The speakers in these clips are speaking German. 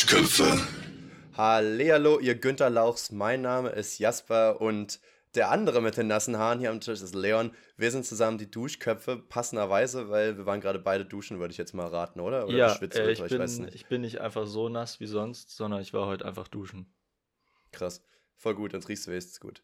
Duschköpfe. Hallihallo, ihr Günther Lauchs. Mein Name ist Jasper und der andere mit den nassen Haaren hier am Tisch ist Leon. Wir sind zusammen die Duschköpfe, passenderweise, weil wir waren gerade beide duschen, würde ich jetzt mal raten, oder? Oder ja, äh, ich, bin, weiß nicht. ich bin nicht einfach so nass wie sonst, sondern ich war heute einfach duschen. Krass. Voll gut, dann riechst du wenigstens gut.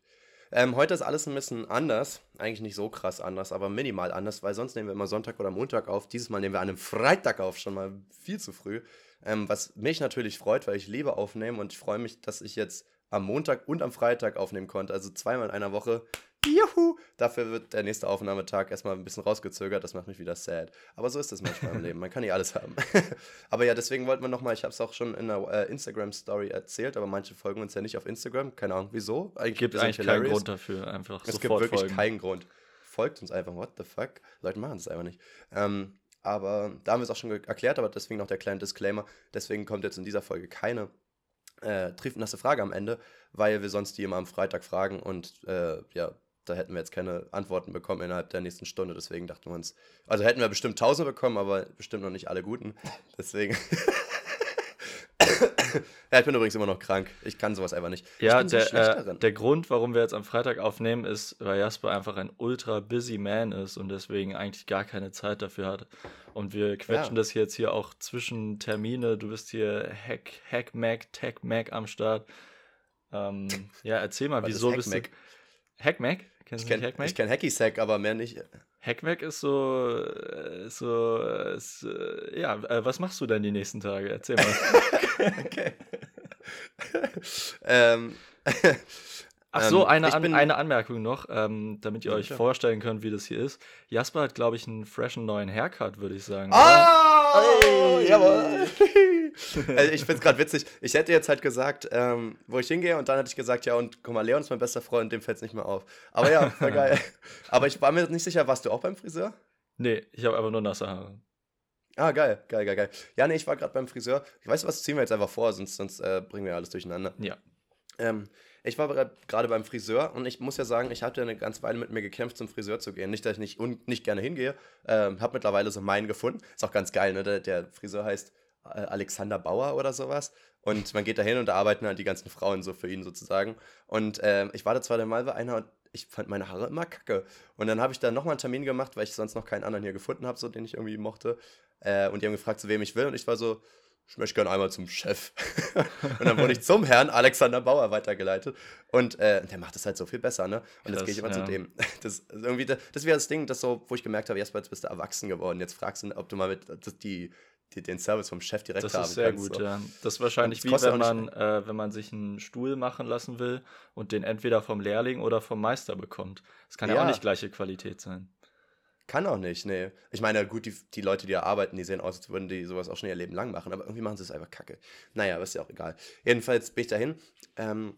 Ähm, heute ist alles ein bisschen anders. Eigentlich nicht so krass anders, aber minimal anders, weil sonst nehmen wir immer Sonntag oder Montag auf. Dieses Mal nehmen wir an einem Freitag auf, schon mal viel zu früh. Ähm, was mich natürlich freut, weil ich liebe aufnehmen und ich freue mich, dass ich jetzt am Montag und am Freitag aufnehmen konnte. Also zweimal in einer Woche. Juhu! Dafür wird der nächste Aufnahmetag erstmal ein bisschen rausgezögert. Das macht mich wieder sad. Aber so ist es manchmal im Leben. Man kann nicht alles haben. aber ja, deswegen wollten wir nochmal, ich habe es auch schon in einer äh, Instagram-Story erzählt, aber manche folgen uns ja nicht auf Instagram. Keine Ahnung, wieso. Es gibt sind eigentlich keinen hilarious. Grund dafür, einfach Es gibt wirklich folgen. keinen Grund. Folgt uns einfach, what the fuck? Leute machen es einfach nicht. Ähm, aber da haben wir es auch schon erklärt, aber deswegen noch der kleine Disclaimer. Deswegen kommt jetzt in dieser Folge keine äh, triefnasse Frage am Ende, weil wir sonst die immer am Freitag fragen und äh, ja, da hätten wir jetzt keine Antworten bekommen innerhalb der nächsten Stunde. Deswegen dachten wir uns, also hätten wir bestimmt tausende bekommen, aber bestimmt noch nicht alle guten. Deswegen. ja, ich bin übrigens immer noch krank. Ich kann sowas einfach nicht. Ja, ich der, äh, der Grund, warum wir jetzt am Freitag aufnehmen, ist, weil Jasper einfach ein ultra busy man ist und deswegen eigentlich gar keine Zeit dafür hat. Und wir quetschen Ja. das jetzt hier auch zwischen Termine. Du bist hier Hack, Hack Mac, Tech Mac am Start. Ähm, ja, erzähl mal, wieso ist bist du. Hack Mac? Kennst Ich du kenne nicht Hack Mac? kenn Hacky Sack, aber mehr nicht. Hack Mac ist so, äh, so, ist, äh, ja, äh, was machst du denn die nächsten Tage? Erzähl mal. okay. ähm, Ach so, Ähm, eine, an, eine Anmerkung noch, ähm, damit ihr Ja, euch klar. vorstellen könnt, wie das hier ist. Jasper hat, glaube ich, einen freshen neuen Haircut, würde ich sagen. Ah! Hey! Jawohl! also ich find's gerade witzig. Ich hätte jetzt halt gesagt, ähm, wo ich hingehe, und dann hätte ich gesagt, ja, und guck mal, Leon ist mein bester Freund, dem fällt's nicht mehr auf. Aber ja, voll geil. Aber ich war mir nicht sicher, warst du auch beim Friseur? Nee, ich habe einfach nur nasse Haare. Ah, geil, geil, geil, geil. Ja, nee, ich war gerade beim Friseur. Ich weiß was, ziehen wir jetzt einfach vor, sonst, sonst äh, bringen wir alles durcheinander. Ja. Ähm, ich war gerade beim Friseur und ich muss ja sagen, ich hatte eine ganze Weile mit mir gekämpft, zum Friseur zu gehen. Nicht, dass ich nicht, nicht gerne hingehe. Ähm, hab mittlerweile so meinen gefunden. Ist auch ganz geil, ne? Der, der Friseur heißt Alexander Bauer oder sowas. Und man geht da hin und da arbeiten halt die ganzen Frauen so für ihn sozusagen. Und ähm, ich war da zwar mal bei einer und ich fand meine Haare immer kacke. Und dann habe ich da nochmal einen Termin gemacht, weil ich sonst noch keinen anderen hier gefunden habe, so den ich irgendwie mochte. Äh, und die haben gefragt, zu wem ich will. Und ich war so, ich möchte gerne einmal zum Chef. und dann wurde ich zum Herrn Alexander Bauer weitergeleitet. Und äh, der macht das halt so viel besser, ne? Und jetzt gehe ich immer ja. zu dem. Das, ist irgendwie, das, das wäre das Ding, das so, wo ich gemerkt habe, jetzt bist du erwachsen geworden. Jetzt fragst du, ob du mal mit das, die, den Service vom Chef direkt Das haben ist sehr kannst. gut, so. ja. Das ist wahrscheinlich Das wie wenn man, äh, wenn man sich einen Stuhl machen lassen will und den entweder vom Lehrling oder vom Meister bekommt. Das kann ja, Ja. auch nicht gleiche Qualität sein. Kann auch nicht, nee. Ich meine, gut, die, die Leute, die da arbeiten, die sehen aus, als würden die sowas auch schon ihr Leben lang machen, aber irgendwie machen sie es einfach kacke. Naja, ist ja auch egal. Jedenfalls bin ich dahin. Ähm,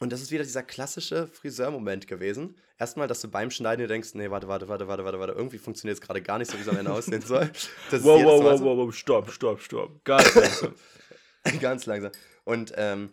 und das ist wieder dieser klassische Friseurmoment gewesen. Erstmal, dass du beim Schneiden dir denkst, nee, warte, warte, warte, warte, warte, warte, irgendwie funktioniert es gerade gar nicht so, wie es am Ende aussehen soll. Das Wow, wow, wow, so. wow, wow, stopp, stopp, stopp. Ganz langsam. Ganz langsam. Und, ähm,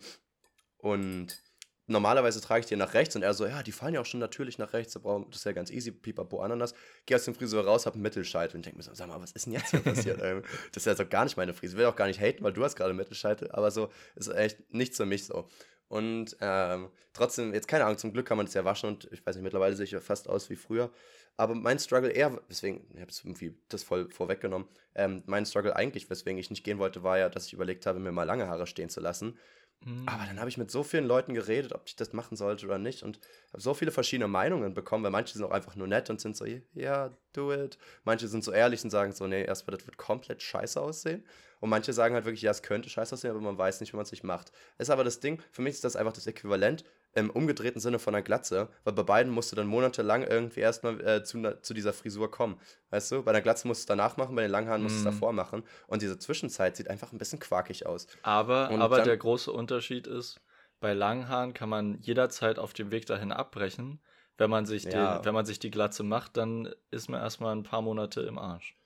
und normalerweise trage ich die nach rechts und er so, ja, die fallen ja auch schon natürlich nach rechts, das ist ja ganz easy, pipapo, Ananas. Geh aus dem Friseur raus, hab einen Mittelscheitel und denk mir so, sag mal, was ist denn jetzt hier passiert? Ähm, das ist ja so gar nicht meine Frise. Ich will auch gar nicht haten, weil du hast gerade Mittelscheitel, aber so ist echt nichts für mich so. Und ähm, trotzdem, jetzt keine Ahnung, zum Glück kann man das ja waschen und ich weiß nicht, mittlerweile sehe ich ja fast aus wie früher. Aber mein Struggle eher, weswegen, ich habe es irgendwie das voll vorweggenommen, ähm, mein Struggle eigentlich, weswegen ich nicht gehen wollte, war ja, dass ich überlegt habe, mir mal lange Haare stehen zu lassen. Hm. Aber dann habe ich mit so vielen Leuten geredet, ob ich das machen sollte oder nicht und habe so viele verschiedene Meinungen bekommen, weil manche sind auch einfach nur nett und sind so, ja, do it. Manche sind so ehrlich und sagen so, nee, erstmal, das wird komplett scheiße aussehen. Und manche sagen halt wirklich, ja, es könnte scheiße aussehen, aber man weiß nicht, wie man es nicht macht. Ist aber das Ding, für mich ist das einfach das Äquivalent im umgedrehten Sinne von einer Glatze, weil bei beiden musst du dann monatelang irgendwie erstmal äh, zu, zu dieser Frisur kommen. Weißt du, bei der Glatze musst du es danach machen, bei den langen Haaren musst du es Mhm. davor machen. Und diese Zwischenzeit sieht einfach ein bisschen quakig aus. Aber, Und aber dann- der große Unterschied ist, bei langen Haaren kann man jederzeit auf dem Weg dahin abbrechen. Wenn man sich, Ja. den, wenn man sich die Glatze macht, dann ist man erstmal ein paar Monate im Arsch.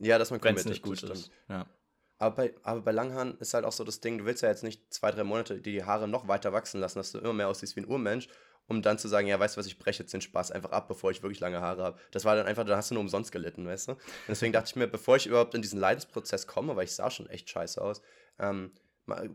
Ja, dass man Wenn es nicht gut ist. Ja. Aber bei, aber bei Langhaaren ist halt auch so das Ding, du willst ja jetzt nicht zwei, drei Monate die Haare noch weiter wachsen lassen, dass du immer mehr aussiehst wie ein Urmensch, um dann zu sagen, ja, weißt du was, ich breche jetzt den Spaß einfach ab, bevor ich wirklich lange Haare habe. Das war dann einfach, da hast du nur umsonst gelitten, weißt du? Und deswegen dachte ich mir, bevor ich überhaupt in diesen Leidensprozess komme, weil ich sah schon echt scheiße aus, ähm,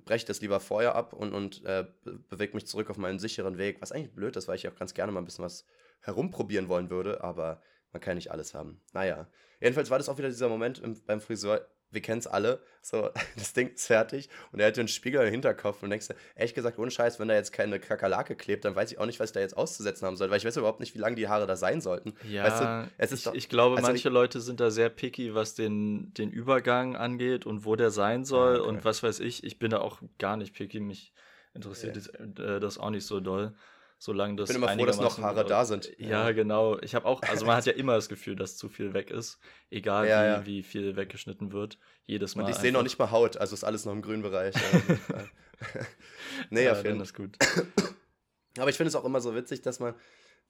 breche das lieber vorher ab und, und äh, bewege mich zurück auf meinen sicheren Weg, was eigentlich blöd ist, weil ich auch ganz gerne mal ein bisschen was herumprobieren wollen würde, aber man kann nicht alles haben. Naja, jedenfalls war das auch wieder dieser Moment im, beim Friseur, wir kennen es alle, so, das Ding ist fertig und er hat einen Spiegel im Hinterkopf und denkst, ehrlich gesagt, ohne Scheiß, wenn da jetzt keine Kakerlake klebt, dann weiß ich auch nicht, was ich da jetzt auszusetzen haben soll, weil ich weiß überhaupt nicht, wie lange die Haare da sein sollten. Ja, weißt du, es ist ich, doch, ich glaube, also manche ich- Leute sind da sehr picky, was den, den Übergang angeht und wo der sein soll Ah, okay. und was weiß ich. Ich bin da auch gar nicht picky, mich interessiert Ja. das, äh, das auch nicht so doll. Solange das bin immer froh, dass noch Haare da sind. Ja, Ja. genau. Ich habe auch, also man hat ja immer das Gefühl, dass zu viel weg ist, egal Ja, wie, ja. wie viel weggeschnitten wird. Jedes Mal. Und ich sehe noch nicht mal Haut, also ist alles noch im grünen Bereich. Fall. nee, ja, auf jeden ist gut. Aber ich finde es auch immer so witzig, dass man,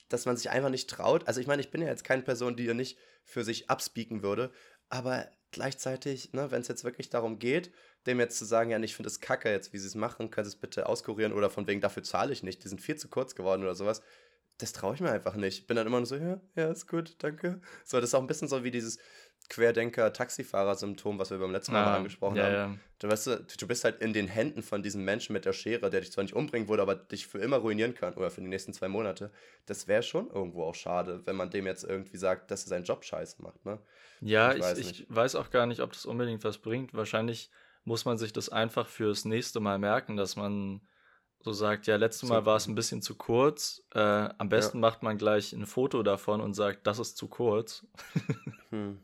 dass man sich einfach nicht traut. Also ich meine, ich bin ja jetzt keine Person, die ja nicht für sich abspeaken würde, aber gleichzeitig, ne, wenn es jetzt wirklich darum geht, dem jetzt zu sagen, ja, ich finde es kacke jetzt, wie sie es machen, können sie es bitte auskurieren oder von wegen, dafür zahle ich nicht, die sind viel zu kurz geworden oder sowas. Das traue ich mir einfach nicht. Bin dann immer nur so, ja, ja, ist gut, danke. So, das ist auch ein bisschen so wie dieses Querdenker-Taxifahrer-Symptom, was wir beim letzten Mal Ah, angesprochen ja, haben. ja. Du, weißt, du, du bist halt in den Händen von diesem Menschen mit der Schere, der dich zwar nicht umbringen würde, aber dich für immer ruinieren kann oder für die nächsten zwei Monate. Das wäre schon irgendwo auch schade, wenn man dem jetzt irgendwie sagt, dass er seinen Job scheiße macht, ne? Ja, Ich weiß ich weiß auch gar nicht, ob das unbedingt was bringt. Wahrscheinlich muss man sich das einfach fürs nächste Mal merken, dass man so sagt, ja, letztes. Mal war es ein bisschen zu kurz. Äh, am besten macht man gleich ein Foto davon und sagt, das ist zu kurz. Hm.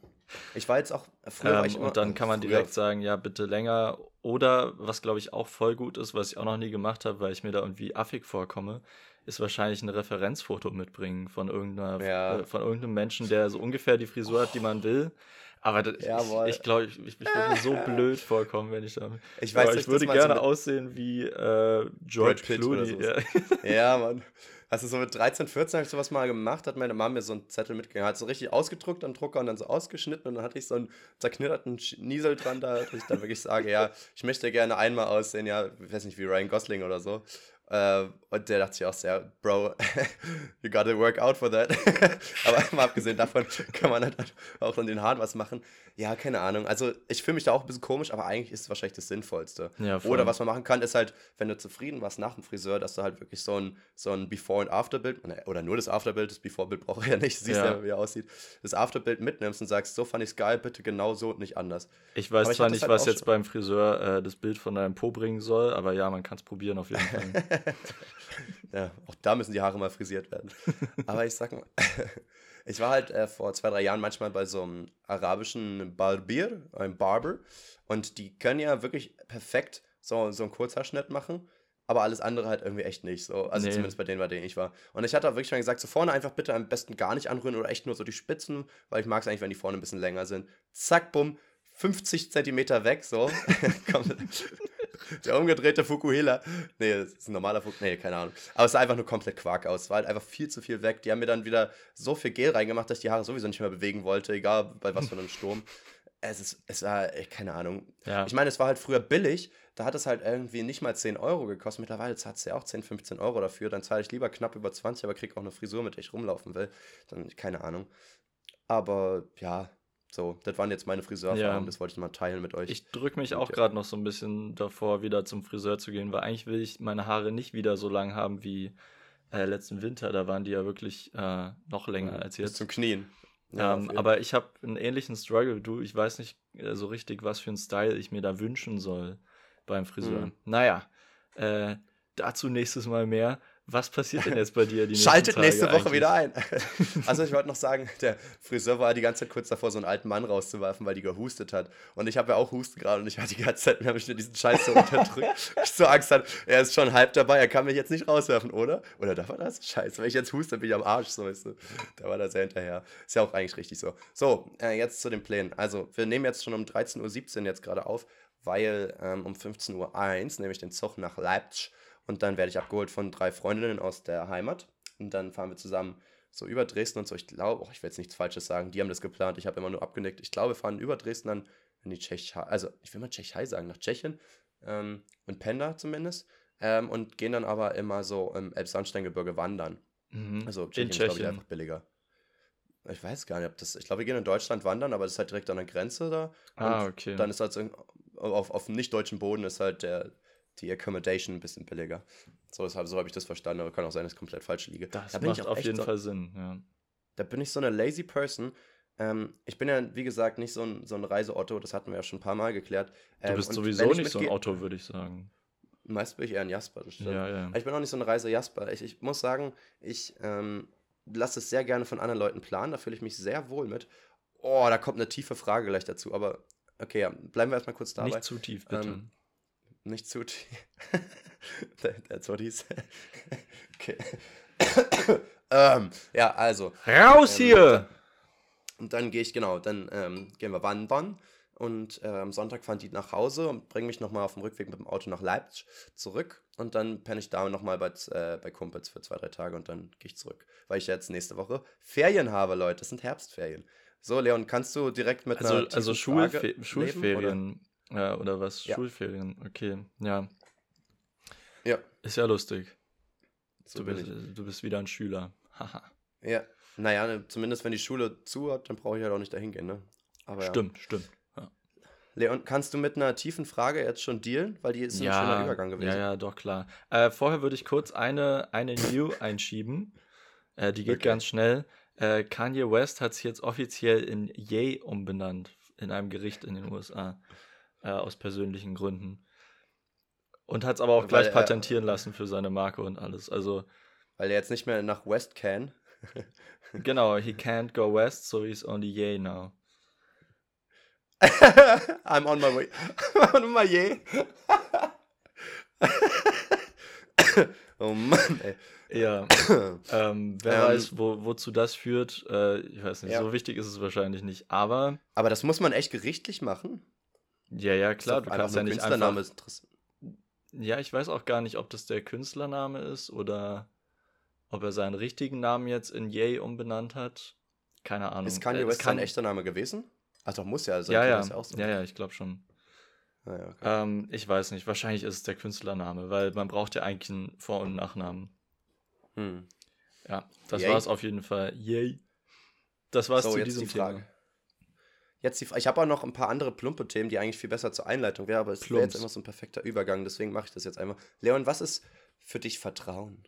Ich war jetzt auch, früher Ähm, immer, und dann kann man früher- direkt sagen, ja, bitte länger. Oder was, glaube ich, auch voll gut ist, was ich auch noch nie gemacht habe, weil ich mir da irgendwie affig vorkomme, ist wahrscheinlich ein Referenzfoto mitbringen von irgendeiner, Ja. äh, von irgendeinem Menschen, der so ungefähr die Frisur hat, die man will. Aber das, ich, ich glaube, ich, ich, ich würde mir so blöd vorkommen, wenn ich da. Ich weiß nicht, ich würde so gerne mit- aussehen wie äh, George Clooney. sowas. Ja. Ja, Mann. Also so mit 13, 14 habe ich sowas mal gemacht, hat meine Mama mir so einen Zettel mitgegeben, hat so richtig ausgedruckt am Drucker und dann so ausgeschnitten und dann hatte ich so einen zerknitterten Schniesel dran, da dass ich dann wirklich sage, ja, ich möchte gerne einmal aussehen, ja, ich weiß nicht, wie Ryan Gosling oder so. Äh, und der dachte sich auch sehr, Bro, you gotta work out for that. Aber mal abgesehen davon kann man halt auch an den Haaren was machen. Ja, keine Ahnung. Also ich fühle mich da auch ein bisschen komisch, aber eigentlich ist es wahrscheinlich das Sinnvollste. Ja. Oder was man machen kann, ist halt, wenn du zufrieden warst nach dem Friseur, dass du halt wirklich so ein, so ein Before- und Afterbild, oder nur das Afterbild, das Before-Bild brauche ich ja nicht, siehst ja. Ja. wie er aussieht, das Afterbild mitnimmst und sagst, so fand ich es geil, bitte genau so und nicht anders. Ich weiß Aber ich zwar das nicht, halt was jetzt beim Friseur äh, das Bild von deinem Po bringen soll, aber ja, man kann es probieren auf jeden Fall. Ja, auch da müssen die Haare mal frisiert werden. Aber ich sag mal, ich war halt äh, vor zwei, drei Jahren manchmal bei so einem arabischen Barbier, einem Barber, und die können ja wirklich perfekt so, so einen Kurzhaarschnitt machen, aber alles andere halt irgendwie echt nicht. So. Also Nee. zumindest bei denen, bei denen ich war. Und ich hatte auch wirklich mal gesagt, so vorne einfach bitte am besten gar nicht anrühren oder echt nur so die Spitzen, weil ich mag es eigentlich, wenn die vorne ein bisschen länger sind. Zack, bumm, 50 Zentimeter weg, so. Der umgedrehte Fukuhila. Nee, das ist ein normaler Fukuhila. Nee, keine Ahnung. Aber es sah einfach nur komplett Quark aus. Es war halt einfach viel zu viel weg. Die haben mir dann wieder so viel Gel reingemacht, dass ich die Haare sowieso nicht mehr bewegen wollte, egal bei was für einem Sturm. Es ist, es war, keine Ahnung. Ja. Ich meine, es war halt früher billig. Da hat es halt irgendwie nicht mal 10 Euro gekostet. Mittlerweile zahlt es ja auch 10, 15 Euro dafür. Dann zahle ich lieber knapp über 20, aber kriege auch eine Frisur, mit der ich rumlaufen will. Dann, keine Ahnung. Aber ja, so, das waren jetzt meine Friseurerfahrungen. Ja. Das wollte ich mal teilen mit euch. Ich drücke mich Und auch ja. gerade noch so ein bisschen davor, wieder zum Friseur zu gehen, weil eigentlich will ich meine Haare nicht wieder so lang haben wie äh, letzten Winter. Da waren die ja wirklich äh, noch länger als Bis jetzt. zum Knien. Ja, ähm, aber ich habe einen ähnlichen Struggle du. Ich weiß nicht äh, so richtig, was für einen Style ich mir da wünschen soll beim Friseur. Mhm. Naja, äh, dazu nächstes Mal mehr. Was passiert denn jetzt bei dir die Schaltet Tage nächste Woche eigentlich? wieder ein. also ich wollte noch sagen, der Friseur war die ganze Zeit kurz davor, so einen alten Mann rauszuwerfen, weil die gehustet hat. Und ich habe ja auch Husten gerade und ich war die ganze Zeit, mir habe ich nur diesen Scheiß so unterdrückt. ich so Angst hatte, er ist schon halb dabei, er kann mich jetzt nicht rauswerfen, oder? Oder darf er das? Scheiße, wenn ich jetzt huste, bin ich am Arsch, so weißt du. Da war das sehr hinterher. Ist ja auch eigentlich richtig so. So, äh, jetzt zu den Plänen. Also, wir nehmen jetzt schon um 13.17 Uhr jetzt gerade auf, weil ähm, um 15.01 Uhr nehme ich den Zug nach Leipzig und dann werde ich abgeholt von drei Freundinnen aus der Heimat. Und dann fahren wir zusammen so über Dresden und so. Ich glaube, oh, ich will jetzt nichts Falsches sagen. Die haben das geplant. Ich habe immer nur abgenickt. Ich glaube, wir fahren über Dresden dann in die Tschechei. Also, ich will mal Tschechei sagen, nach Tschechien. Ähm, und Penda zumindest. Ähm, und gehen dann aber immer so im Elbsandsteingebirge wandern. Mhm. Also, in Tschechien ist, glaube ich, Tschechien. einfach billiger. Ich weiß gar nicht, ob das. Ich glaube, wir gehen in Deutschland wandern, aber das ist halt direkt an der Grenze da. Ah, okay. Dann ist halt so, auf, auf nicht-deutschen Boden ist halt der, die Accommodation ein bisschen billiger. So, deshalb, so habe ich das verstanden, aber kann auch sein, dass ich komplett falsch liege. Das da macht auf jeden so, Fall Sinn, ja. Da bin ich so eine lazy Person. Ähm, ich bin ja, wie gesagt, nicht so ein, so ein Reise-Otto, das hatten wir ja schon ein paar Mal geklärt. Ähm, du bist sowieso nicht so ein Otto, würde ich sagen. Meist bin ich eher ein Jasper, das stimmt. Ja, ja. Ich bin auch nicht so ein Reise-Jasper. Ich, ich muss sagen, ich ähm, lasse es sehr gerne von anderen Leuten planen, da fühle ich mich sehr wohl mit. Oh, da kommt eine tiefe Frage gleich dazu, aber okay, ja, bleiben wir erstmal kurz dabei. Nicht zu tief, bitte. Ähm, nicht zu tief. That's what he said. okay. ähm, ja, also. Raus ähm, hier! Und dann gehe ich, genau, dann ähm, gehen wir wandern. Und äh, am Sonntag fahren die nach Hause und bringen mich nochmal auf dem Rückweg mit dem Auto nach Leipzig zurück. Und dann penne ich da nochmal bei, äh, bei Kumpels für zwei, drei Tage und dann gehe ich zurück. Weil ich jetzt nächste Woche Ferien habe, Leute. Das sind Herbstferien. So, Leon, kannst du direkt mit also, einer Also Schulfe Schulferien oder? Ja, oder was? Ja. Schulferien, okay, ja. Ja. Ist ja lustig. So du, bist, du bist wieder ein Schüler. Haha. ja, naja, ne, zumindest wenn die Schule zu hat, dann brauche ich halt auch nicht dahin gehen, ne? Aber stimmt, ja. stimmt. Leon, kannst du mit einer tiefen Frage jetzt schon dealen? Weil die ist ein ja, schöner Übergang gewesen. Ja, ja, doch, klar. Äh, vorher würde ich kurz eine, eine New einschieben. Äh, die geht okay. ganz schnell. Äh, Kanye West hat sich jetzt offiziell in Ye umbenannt, in einem Gericht in den USA, äh, aus persönlichen Gründen. Und hat es aber auch weil gleich er, patentieren lassen für seine Marke und alles. Also, weil er jetzt nicht mehr nach West can. genau, he can't go west, so he's only Ye now. I'm on my way. on my way. oh Mann, ey. Ja. ähm, wer ähm, weiß, wo, wozu das führt. Äh, ich weiß nicht, ja. so wichtig ist es wahrscheinlich nicht. Aber. Aber das muss man echt gerichtlich machen? Ja, ja, klar. Du kannst ja nicht einfach. Ja, ich weiß auch gar nicht, ob das der Künstlername ist oder ob er seinen richtigen Namen jetzt in Yay umbenannt hat. Keine Ahnung. Ist Kanye äh, West sein echter Name gewesen? Ach doch, muss ja sein. Ja, ja. Ja, so. ja, ja, ich glaube schon. Ah, ja, okay. ähm, ich weiß nicht, wahrscheinlich ist es der Künstlername, weil man braucht ja eigentlich einen Vor- und Nachnamen. Hm. Ja, das war es auf jeden Fall. Yay. Das war's so, zu diesem die Thema. Jetzt die Ich habe auch noch ein paar andere plumpe Themen, die eigentlich viel besser zur Einleitung wären, aber es wäre jetzt immer so ein perfekter Übergang, deswegen mache ich das jetzt einmal. Leon, was ist für dich Vertrauen?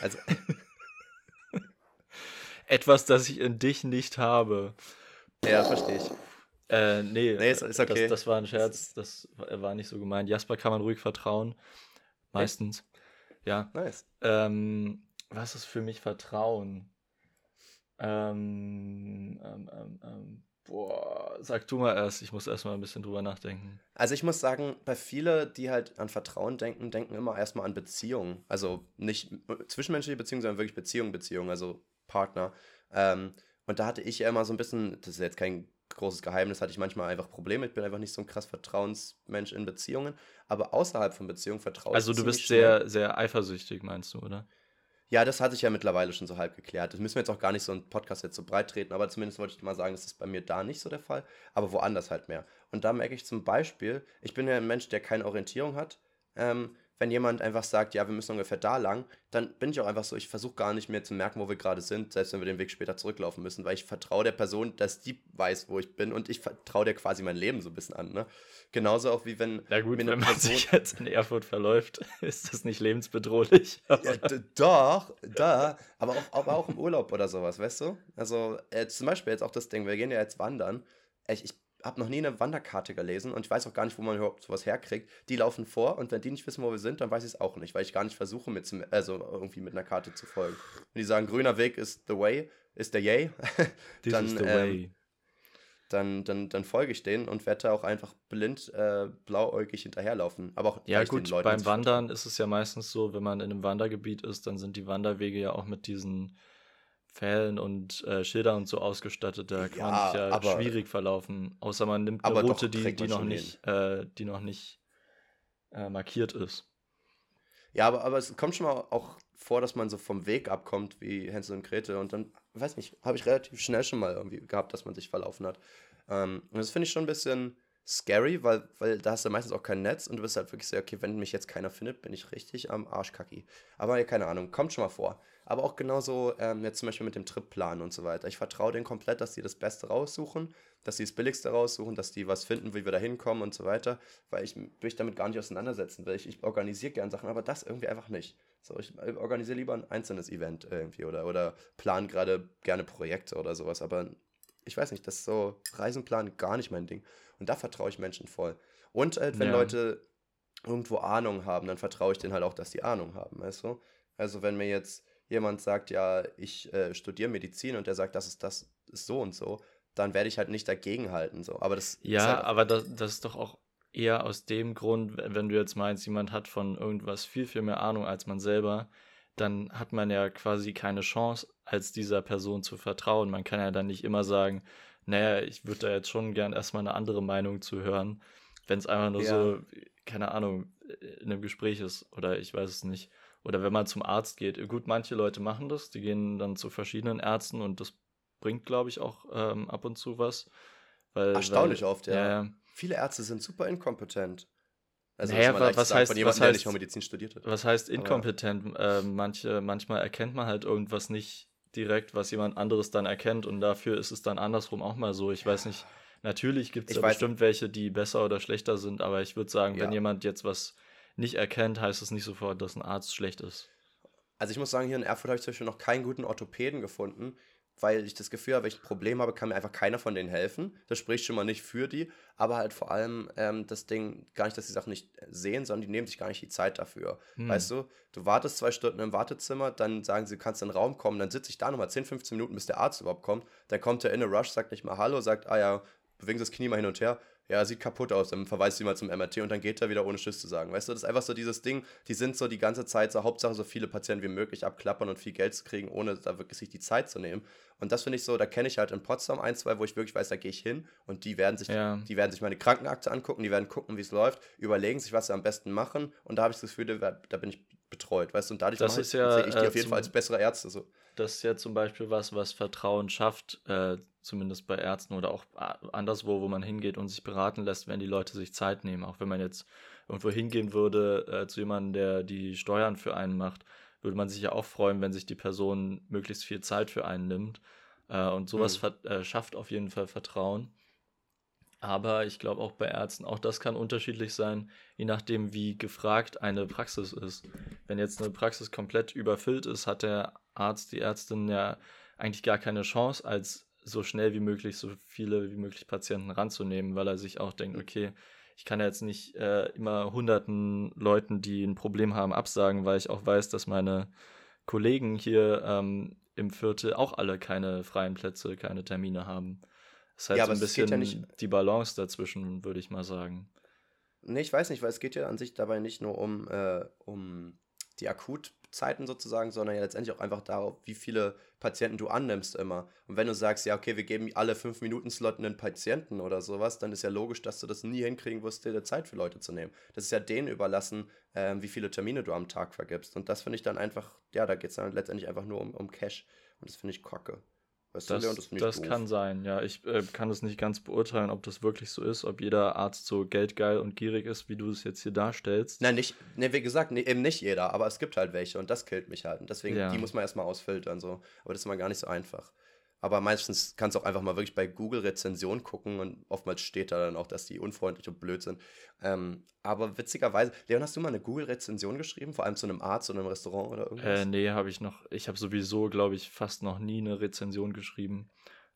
Also. Etwas, das ich in dich nicht habe. Ja, verstehe ich. Äh, nee, nee ist, ist okay. Das, das, war ein Scherz, das war nicht so gemeint. Jasper kann man ruhig vertrauen. Meistens. Ja. Nice. Ähm, was ist für mich Vertrauen? Ähm, ähm, ähm, ähm, boah, sag du mal erst, ich muss erstmal ein bisschen drüber nachdenken. Also ich muss sagen, bei vielen, die halt an Vertrauen denken, denken immer erstmal an Beziehungen. Also nicht zwischenmenschliche Beziehungen, sondern wirklich Beziehungen, Beziehungen, also Partner. Ähm, und da hatte ich ja immer so ein bisschen, das ist jetzt kein großes Geheimnis, hatte ich manchmal einfach Probleme. Ich bin einfach nicht so ein krass Vertrauensmensch in Beziehungen. Aber außerhalb von Beziehungen vertraue ich Also du bist sehr, sehr eifersüchtig, meinst du, oder? Ja, das hatte ich ja mittlerweile schon so halb geklärt. Das müssen wir jetzt auch gar nicht so einen Podcast jetzt so breit treten, aber zumindest wollte ich mal sagen, das ist bei mir da nicht so der Fall, aber woanders halt mehr. Und da merke ich zum Beispiel, ich bin ja ein Mensch, der keine Orientierung hat. Ähm, wenn jemand einfach sagt, ja, wir müssen ungefähr da lang, dann bin ich auch einfach so, ich versuche gar nicht mehr zu merken, wo wir gerade sind, selbst wenn wir den Weg später zurücklaufen müssen, weil ich vertraue der Person, dass die weiß, wo ich bin und ich vertraue der quasi mein Leben so ein bisschen an. Ne? Genauso auch wie wenn. Ja, gut, wenn man Person sich jetzt in Erfurt verläuft, ist das nicht lebensbedrohlich. ja, doch, da, aber auch, aber auch im Urlaub oder sowas, weißt du? Also, äh, zum Beispiel jetzt auch das Ding, wir gehen ja jetzt wandern. Ich, ich habe noch nie eine Wanderkarte gelesen und ich weiß auch gar nicht, wo man überhaupt sowas herkriegt. Die laufen vor und wenn die nicht wissen, wo wir sind, dann weiß ich es auch nicht, weil ich gar nicht versuche, mit also irgendwie mit einer Karte zu folgen. Wenn die sagen, grüner Weg ist the way, ist der Yay, dann, is the ähm, way. Dann, dann, dann folge ich denen und werde auch einfach blind äh, blauäugig hinterherlaufen. Aber auch ja gut, beim Wandern ist es ja meistens so, wenn man in einem Wandergebiet ist, dann sind die Wanderwege ja auch mit diesen Pfählen und äh, Schildern und so ausgestattet. Da kann ja, man sich ja aber, schwierig verlaufen. Außer man nimmt eine Route, die, die, noch nicht, äh, die noch nicht äh, markiert ist. Ja, aber, aber es kommt schon mal auch vor, dass man so vom Weg abkommt wie Hänsel und Gretel. Und dann, weiß nicht, habe ich relativ schnell schon mal irgendwie gehabt, dass man sich verlaufen hat. Ähm, und das finde ich schon ein bisschen scary, weil, weil da hast du meistens auch kein Netz und du bist halt wirklich so, okay, wenn mich jetzt keiner findet, bin ich richtig am Arschkacki. Aber ja, keine Ahnung, kommt schon mal vor. Aber auch genauso ähm, jetzt zum Beispiel mit dem Tripplan und so weiter. Ich vertraue denen komplett, dass die das Beste raussuchen, dass die das Billigste raussuchen, dass die was finden, wie wir da hinkommen und so weiter, weil ich mich damit gar nicht auseinandersetzen will. Ich, ich organisiere gern Sachen, aber das irgendwie einfach nicht. So, ich organisiere lieber ein einzelnes Event irgendwie oder, oder plan gerade gerne Projekte oder sowas, aber ich weiß nicht, das ist so Reisenplan gar nicht mein Ding. Und da vertraue ich Menschen voll. Und halt, wenn ja. Leute irgendwo Ahnung haben, dann vertraue ich denen halt auch, dass die Ahnung haben, weißt du? Also wenn mir jetzt jemand sagt, ja, ich äh, studiere Medizin und der sagt, das ist das ist so und so, dann werde ich halt nicht dagegenhalten. So. Aber das ja, halt aber das, das ist doch auch eher aus dem Grund, wenn du jetzt meinst, jemand hat von irgendwas viel, viel mehr Ahnung als man selber, dann hat man ja quasi keine Chance, als dieser Person zu vertrauen. Man kann ja dann nicht immer sagen, naja, ich würde da jetzt schon gern erstmal eine andere Meinung zu hören, wenn es einfach nur ja. so, keine Ahnung, in einem Gespräch ist oder ich weiß es nicht. Oder wenn man zum Arzt geht. Gut, manche Leute machen das, die gehen dann zu verschiedenen Ärzten und das bringt, glaube ich, auch ähm, ab und zu was. Weil, Erstaunlich weil, oft, ja. ja. Viele Ärzte sind super inkompetent. Also naja, was, sagen, heißt, jemandem, was heißt, nicht Medizin studiert hat. Was heißt inkompetent? Äh, manche, manchmal erkennt man halt irgendwas nicht direkt, was jemand anderes dann erkennt und dafür ist es dann andersrum auch mal so. Ich weiß nicht, natürlich gibt es ja bestimmt welche, die besser oder schlechter sind, aber ich würde sagen, ja. wenn jemand jetzt was nicht erkennt, heißt es nicht sofort, dass ein Arzt schlecht ist. Also ich muss sagen, hier in Erfurt habe ich zum Beispiel noch keinen guten Orthopäden gefunden, weil ich das Gefühl habe, wenn ich ein Problem habe, kann mir einfach keiner von denen helfen. Das spricht schon mal nicht für die, aber halt vor allem ähm, das Ding, gar nicht, dass die Sachen nicht sehen, sondern die nehmen sich gar nicht die Zeit dafür. Hm. Weißt du, du wartest zwei Stunden im Wartezimmer, dann sagen sie, du kannst in den Raum kommen, dann sitze ich da nochmal 10, 15 Minuten, bis der Arzt überhaupt kommt. Dann kommt er in a Rush, sagt nicht mal Hallo, sagt, ah ja, bewegen Sie das Knie mal hin und her ja, sieht kaputt aus, dann verweist sie mal zum MRT und dann geht er wieder ohne Schiss zu sagen. Weißt du, das ist einfach so dieses Ding, die sind so die ganze Zeit so, Hauptsache so viele Patienten wie möglich abklappern und viel Geld zu kriegen, ohne da wirklich sich die Zeit zu nehmen. Und das finde ich so, da kenne ich halt in Potsdam ein, zwei, wo ich wirklich weiß, da gehe ich hin und die werden sich, ja. die werden sich meine Krankenakte angucken, die werden gucken, wie es läuft, überlegen sich, was sie am besten machen und da habe ich das Gefühl, da, bin ich betreut, weißt du, und dadurch das ja, sehe ich die äh, auf jeden Fall als bessere Ärzte. So. Das ist ja zum Beispiel was, was Vertrauen schafft, äh, zumindest bei Ärzten oder auch äh, anderswo, wo man hingeht und sich beraten lässt, wenn die Leute sich Zeit nehmen. Auch wenn man jetzt irgendwo hingehen würde äh, zu jemandem, der die Steuern für einen macht, würde man sich ja auch freuen, wenn sich die Person möglichst viel Zeit für einen nimmt. Äh, und sowas mhm. Äh, schafft auf jeden Fall Vertrauen. Aber ich glaube auch bei Ärzten, auch das kann unterschiedlich sein, je nachdem, wie gefragt eine Praxis ist. Wenn jetzt eine Praxis komplett überfüllt ist, hat der Arzt, die Ärztin ja eigentlich gar keine Chance, als so schnell wie möglich so viele wie möglich Patienten ranzunehmen, weil er sich auch denkt, okay, ich kann ja jetzt nicht äh, immer hunderten Leuten, die ein Problem haben, absagen, weil ich auch weiß, dass meine Kollegen hier ähm, im Viertel auch alle keine freien Plätze, keine Termine haben. Das halt ja, so ein bisschen ja die Balance dazwischen, würde ich mal sagen. Nee, ich weiß nicht, weil es geht ja an sich dabei nicht nur um, äh, um die Akutzeiten sozusagen, sondern ja letztendlich auch einfach darauf, wie viele Patienten du annimmst immer. Und wenn du sagst, ja, okay, wir geben alle fünf Minuten Slot einen Patienten oder sowas, dann ist ja logisch, dass du das nie hinkriegen wirst, dir Zeit für Leute zu nehmen. Das ist ja denen überlassen, äh, wie viele Termine du am Tag vergibst. Und das finde ich dann einfach, ja, da geht es dann letztendlich einfach nur um, um Cash. Und das finde ich kacke. Weißt das, du, das, das kann sein, ja. Ich äh, kann es nicht ganz beurteilen, ob das wirklich so ist, ob jeder Arzt so geldgeil und gierig ist, wie du es jetzt hier darstellst. Nein, nicht, ne, wie gesagt, nee, eben nicht jeder, aber es gibt halt welche und das killt mich halt. Und deswegen, ja. die muss man erstmal ausfiltern, so. Aber das ist mal gar nicht so einfach. Aber meistens kannst du auch einfach mal wirklich bei Google Rezension gucken und oftmals steht da dann auch, dass die unfreundlich und blöd sind. Ähm, aber witzigerweise, Leon, hast du mal eine Google-Rezension geschrieben, vor allem zu einem Arzt oder einem Restaurant oder irgendwas? Äh, nee, habe ich noch. Ich habe sowieso, glaube ich, fast noch nie eine Rezension geschrieben.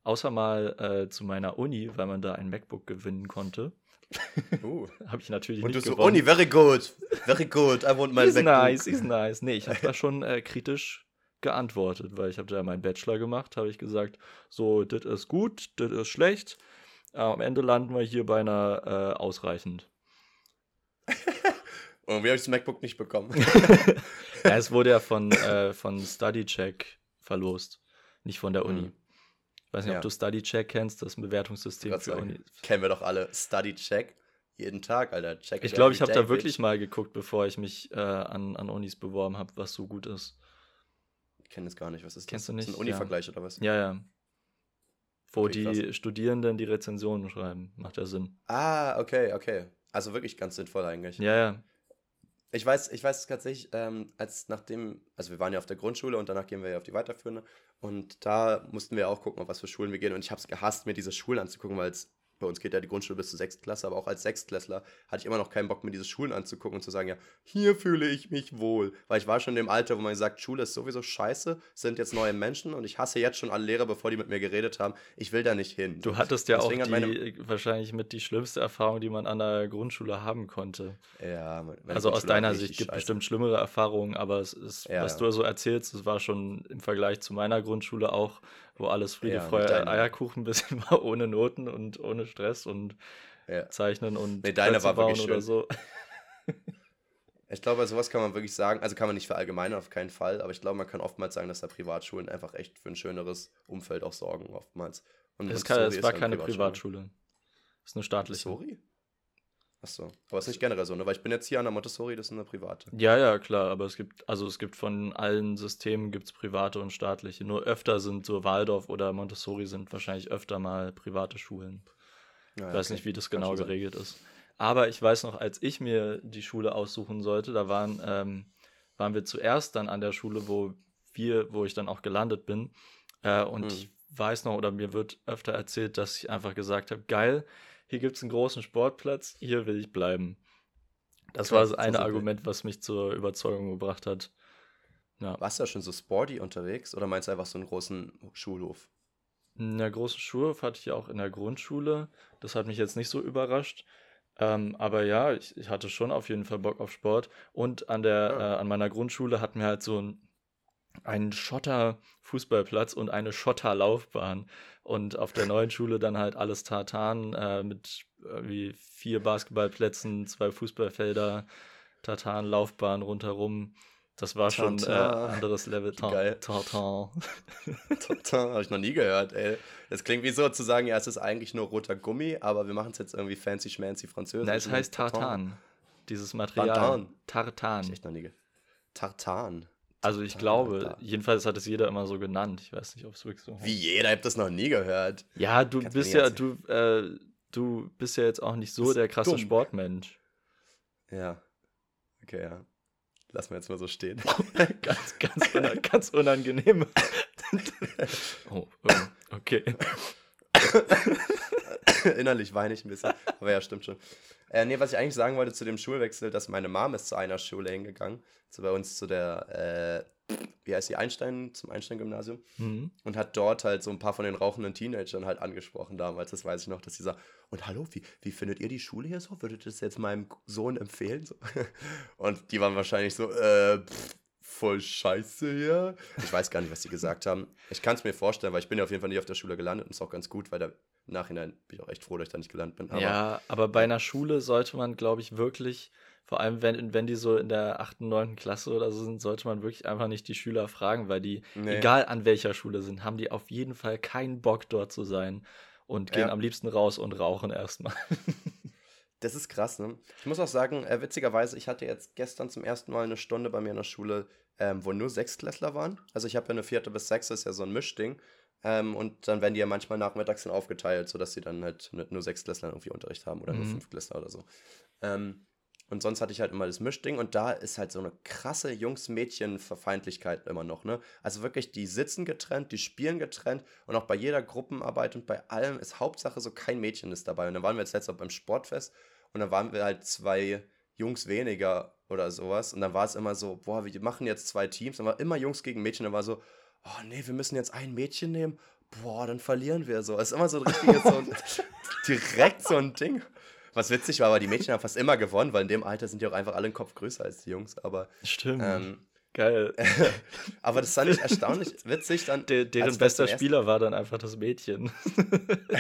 Außer mal äh, zu meiner Uni, weil man da ein MacBook gewinnen konnte. Uh. habe ich natürlich und nicht Und du so, Uni, very good, very good, I want my MacBook. nice, is nice. Nee, ich habe da schon äh, kritisch geantwortet, weil ich habe da meinen Bachelor gemacht, habe ich gesagt, so, das ist gut, das ist schlecht. Äh, am Ende landen wir hier bei einer äh, ausreichend. Und wie habe ich das MacBook nicht bekommen? ja, es wurde ja von, äh, von StudyCheck verlost, nicht von der Uni. Hm. Ich weiß nicht, ja. ob du StudyCheck kennst, das Bewertungssystem für Uni. Kennen wir doch alle. StudyCheck. Jeden Tag, Alter. Check ich glaube, ich habe da wirklich mal geguckt, bevor ich mich äh, an, an Unis beworben habe, was so gut ist kenne es gar nicht. Was ist Kennst das? du nicht? Das ist ein Uni-Vergleich ja. oder was? Ja, ja. wo Okay, krass. die Studierenden die Rezensionen schreiben. Macht ja Sinn. Ah, okay, okay. Also wirklich ganz sinnvoll eigentlich. Ja, ja. Ich weiß, ich weiß tatsächlich, ähm, als nachdem, also wir waren ja auf der Grundschule und danach gehen wir ja auf die weiterführende und da mussten wir auch gucken, auf was für Schulen wir gehen und ich habe es gehasst, mir diese Schulen anzugucken, weil es bei uns geht ja die Grundschule bis zur sechsten Klasse, aber auch als Sechstklässler hatte ich immer noch keinen Bock, mir diese Schulen anzugucken und zu sagen, ja, hier fühle ich mich wohl. Weil ich war schon in dem Alter, wo man sagt, Schule ist sowieso scheiße, sind jetzt neue Menschen und ich hasse jetzt schon alle Lehrer, bevor die mit mir geredet haben. Ich will da nicht hin. Du hattest ja auch Deswegen die, hat meine- wahrscheinlich mit die schlimmste Erfahrung, die man an der Grundschule haben konnte. Ja, also aus deiner Sicht gibt scheiße. bestimmt schlimmere Erfahrungen, aber es ist, Ja, was ja. du so erzählst, es war schon im Vergleich zu meiner Grundschule auch, wo alles Friede, Ja, Freude, Eierkuchen ein bisschen war, ohne Noten und ohne Stress und Ja. Zeichnen und Nee, deine Plätze war bauen wirklich oder schön. so. Ich glaube, sowas kann man wirklich sagen. Also kann man nicht verallgemeinern, auf keinen Fall. Aber ich glaube, man kann oftmals sagen, dass da Privatschulen einfach echt für ein schöneres Umfeld auch sorgen, oftmals. Und Es, kann, es war keine Privatschule. Es ist eine staatliche. Achso. Aber ist nicht generell so, ne? Weil ich bin jetzt hier an der Montessori, das ist eine private. Ja, ja, klar, aber es gibt, also es gibt von allen Systemen gibt's private und staatliche. Nur öfter sind so Waldorf oder Montessori sind wahrscheinlich öfter mal private Schulen. Ja, Ich weiß okay. nicht, wie das genau sein. geregelt ist. Aber ich weiß noch, als ich mir die Schule aussuchen sollte, da waren, ähm, waren wir zuerst dann an der Schule, wo wir, wo ich dann auch gelandet bin. Äh, und Hm. ich weiß noch, oder mir wird öfter erzählt, dass ich einfach gesagt habe, geil, hier gibt es einen großen Sportplatz, hier will ich bleiben. Das Krass, war das so eine. Argument, was mich zur Überzeugung gebracht hat. Ja. Warst du da schon so sporty unterwegs oder meinst du einfach so einen großen Schulhof? In der großen Schulhof hatte ich ja auch in der Grundschule. Das hat mich jetzt nicht so überrascht. Ähm, aber ja, ich, ich hatte schon auf jeden Fall Bock auf Sport. Und an der, Ja. äh, an meiner Grundschule hatten wir halt so ein, einen Schotter-Fußballplatz und eine Schotter-Laufbahn. Und auf der neuen Schule dann halt alles Tartan äh, mit irgendwie vier Basketballplätzen, zwei Fußballfelder, Tartan-Laufbahn rundherum. Das war schon äh, Tartan. anderes Level. Wie geil. Tartan. Habe ich noch nie gehört, ey. Das klingt wie so zu sagen, ja, es ist eigentlich nur roter Gummi, aber wir machen es jetzt irgendwie fancy schmancy französisch. Na, es heißt Tartan. Tartan. Dieses Material. Tartan. Hab ich Tartan. echt noch nie gehört. Tartan. Also ich Tartan, glaube, Alter. jedenfalls hat es jeder immer so genannt. Ich weiß nicht, ob es wirklich so Wie jeder, ich hab das noch nie gehört. Ja, du Kannst bist ja, du, äh, du bist ja jetzt auch nicht so der krasse dumm. Sportmensch. Ja. Okay, ja. Lass mal jetzt mal so stehen. ganz, ganz, una ganz unangenehm. oh, oh, okay. Innerlich weine ich ein bisschen. Aber ja, stimmt schon. Äh, nee, was ich eigentlich sagen wollte zu dem Schulwechsel, dass meine Mom ist zu einer Schule hingegangen. So bei uns zu der, äh, wie heißt die, Einstein, zum Einstein-Gymnasium. Mhm. Und hat dort halt so ein paar von den rauchenden Teenagern halt angesprochen damals. Das weiß ich noch, dass sie sagt, und hallo, wie, wie findet ihr die Schule hier so? Würdet ihr das jetzt meinem Sohn empfehlen? So? Und die waren wahrscheinlich so, äh, pff, voll scheiße hier. Ich weiß gar nicht, was die gesagt haben. Ich kann es mir vorstellen, weil ich bin ja auf jeden Fall nicht auf der Schule gelandet und ist auch ganz gut, weil da im Nachhinein bin ich auch echt froh, dass ich da nicht gelandet bin. Aber ja, aber bei einer Schule sollte man, glaube ich, wirklich, vor allem wenn, wenn die so in der 8., 9. Klasse oder so sind, sollte man wirklich einfach nicht die Schüler fragen, weil die, Nee. egal an welcher Schule sind, haben die auf jeden Fall keinen Bock dort zu sein und gehen Ja. am liebsten raus und rauchen erstmal. Das ist krass, ne? Ich muss auch sagen, äh, witzigerweise, ich hatte jetzt gestern zum ersten Mal eine Stunde bei mir in der Schule, ähm, wo nur Sechsklässler waren. Also ich habe ja eine vierte bis sechste, ist ja so ein Mischding. Ähm, und dann werden die ja manchmal nachmittags dann aufgeteilt, sodass sie dann halt nur Sechsklässler irgendwie Unterricht haben oder nur Mhm. Fünftklässler oder so. Ähm, und sonst hatte ich halt immer das Mischding und da ist halt so eine krasse Jungs-Mädchen-Verfeindlichkeit immer noch, ne? Also wirklich, die sitzen getrennt, die spielen getrennt und auch bei jeder Gruppenarbeit und bei allem ist Hauptsache so kein Mädchen ist dabei. Und dann waren wir jetzt letztes Mal beim Sportfest und dann waren wir halt zwei Jungs weniger oder sowas und dann war es immer so, boah, wir machen jetzt zwei Teams, dann war immer Jungs gegen Mädchen, dann war so, oh nee, wir müssen jetzt ein Mädchen nehmen, boah, dann verlieren wir so. Es ist immer so ein richtiges, so ein, direkt so ein Ding. Was witzig war, aber die Mädchen haben fast immer gewonnen, weil in dem Alter sind die auch einfach alle einen Kopf größer als die Jungs. Aber, Stimmt. ähm, Geil. aber das fand ich erstaunlich witzig dann. De deren bester Spieler war dann einfach das Mädchen.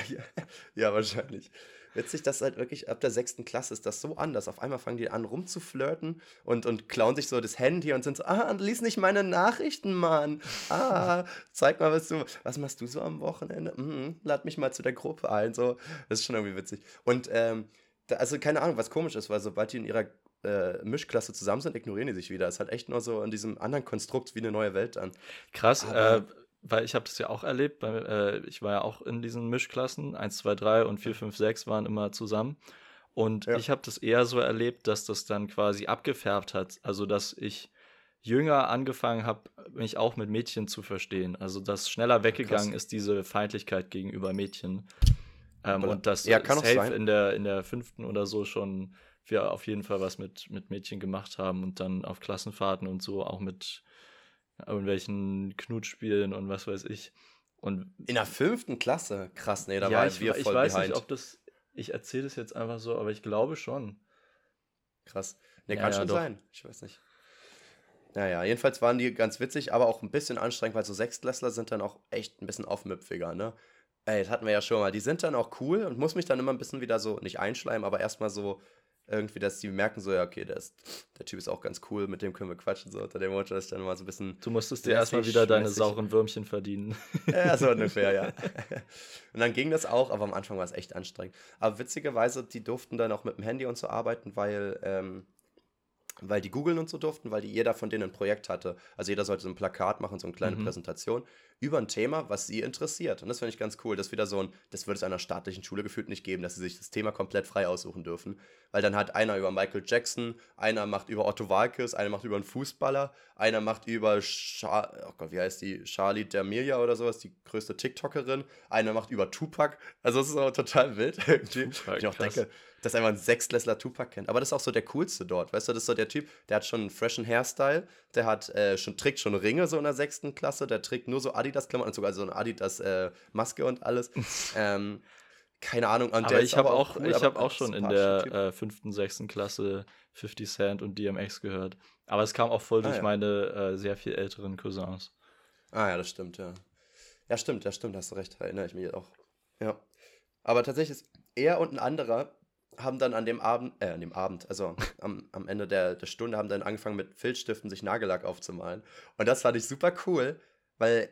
ja, ja, wahrscheinlich. Witzig, dass halt wirklich ab der sechsten Klasse ist das so anders. Auf einmal fangen die an rumzuflirten und, und klauen sich so das Handy und sind so, ah, lies nicht meine Nachrichten, Mann. Ah, zeig mal, was du, was machst du so am Wochenende? Mhm, lad mich mal zu der Gruppe ein. So, das ist schon irgendwie witzig. Und ähm, da, also keine Ahnung, was komisch ist, weil sobald die in ihrer äh, Mischklasse zusammen sind, ignorieren die sich wieder. Es ist halt echt nur so in diesem anderen Konstrukt wie eine neue Welt an. Krass. Aber- Äh, weil ich habe das ja auch erlebt, bei, äh, ich war ja auch in diesen Mischklassen, 1, 2, 3 und 4, 5, 6 waren immer zusammen. Und Ja. ich habe das eher so erlebt, dass das dann quasi abgefärbt hat. Also, dass ich jünger angefangen habe, mich auch mit Mädchen zu verstehen. Also, dass schneller weggegangen ist, diese Feindlichkeit gegenüber Mädchen. Ähm, und dass Ja, kann safe sein. in der, in der fünften oder so schon wir auf jeden Fall was mit, mit Mädchen gemacht haben und dann auf Klassenfahrten und so auch mit irgendwelchen Knutspielen und was weiß ich. Und In der fünften Klasse? Krass, nee, da ja, waren ich, wir ich voll weiß behind. nicht, ob das. Ich erzähle das jetzt einfach so, aber ich glaube schon. Krass. Nee, Ja, kann ja, schon doch. sein. Ich weiß nicht. Naja, jedenfalls waren die ganz witzig, aber auch ein bisschen anstrengend, weil so Sechstklässler sind dann auch echt ein bisschen aufmüpfiger, ne? Ey, das hatten wir ja schon mal. Die sind dann auch cool und muss mich dann immer ein bisschen wieder so, nicht einschleimen, aber erstmal so irgendwie, dass die merken so, ja, okay, der, ist, der Typ ist auch ganz cool, mit dem können wir quatschen, so unter dem Motto, dass ich dann mal so ein bisschen Du musstest dir erstmal wieder deine sauren Würmchen verdienen. Ja, so ungefähr, ja. Und dann ging das auch, aber am Anfang war es echt anstrengend. Aber witzigerweise, die durften dann auch mit dem Handy und so arbeiten, weil, ähm, weil die googeln und so durften, weil die, jeder von denen ein Projekt hatte. Also jeder sollte so ein Plakat machen, so eine kleine Mhm. Präsentation über ein Thema, was sie interessiert. Und das finde ich ganz cool. Das ist wieder so ein, das würde es einer staatlichen Schule gefühlt nicht geben, dass sie sich das Thema komplett frei aussuchen dürfen. Weil dann hat einer über Michael Jackson, einer macht über Otto Walkes, einer macht über einen Fußballer, einer macht über, Char oh Gott, wie heißt die, Charlie D'Amelia oder sowas, die größte TikTokerin, einer macht über Tupac. Also es ist auch total wild irgendwie. Tupac, ich auch krass. denke, dass einfach ein Sechstklässler Tupac kennt. Aber das ist auch so der coolste dort. Weißt du, das ist so der Typ, der hat schon einen freshen Hairstyle, der hat äh, schon, trägt schon Ringe so in der sechsten Klasse, der trägt nur so Adidas-Klamotten und sogar so eine Adidas-Maske und alles. ähm, keine Ahnung. Und aber ich habe auch, cool, ich aber hab auch schon in der äh, fünften, sechsten Klasse 50 Cent und DMX gehört. Aber es kam auch voll Ah, durch ja. meine äh, sehr viel älteren Cousins. Ah ja, das stimmt, ja. Ja, stimmt, ja, stimmt, hast du recht, erinnere ich mich auch. Ja. Aber tatsächlich ist er und ein anderer haben dann an dem Abend, äh, an dem Abend, also am, am Ende der, der Stunde, haben dann angefangen mit Filzstiften sich Nagellack aufzumalen. Und das fand ich super cool, weil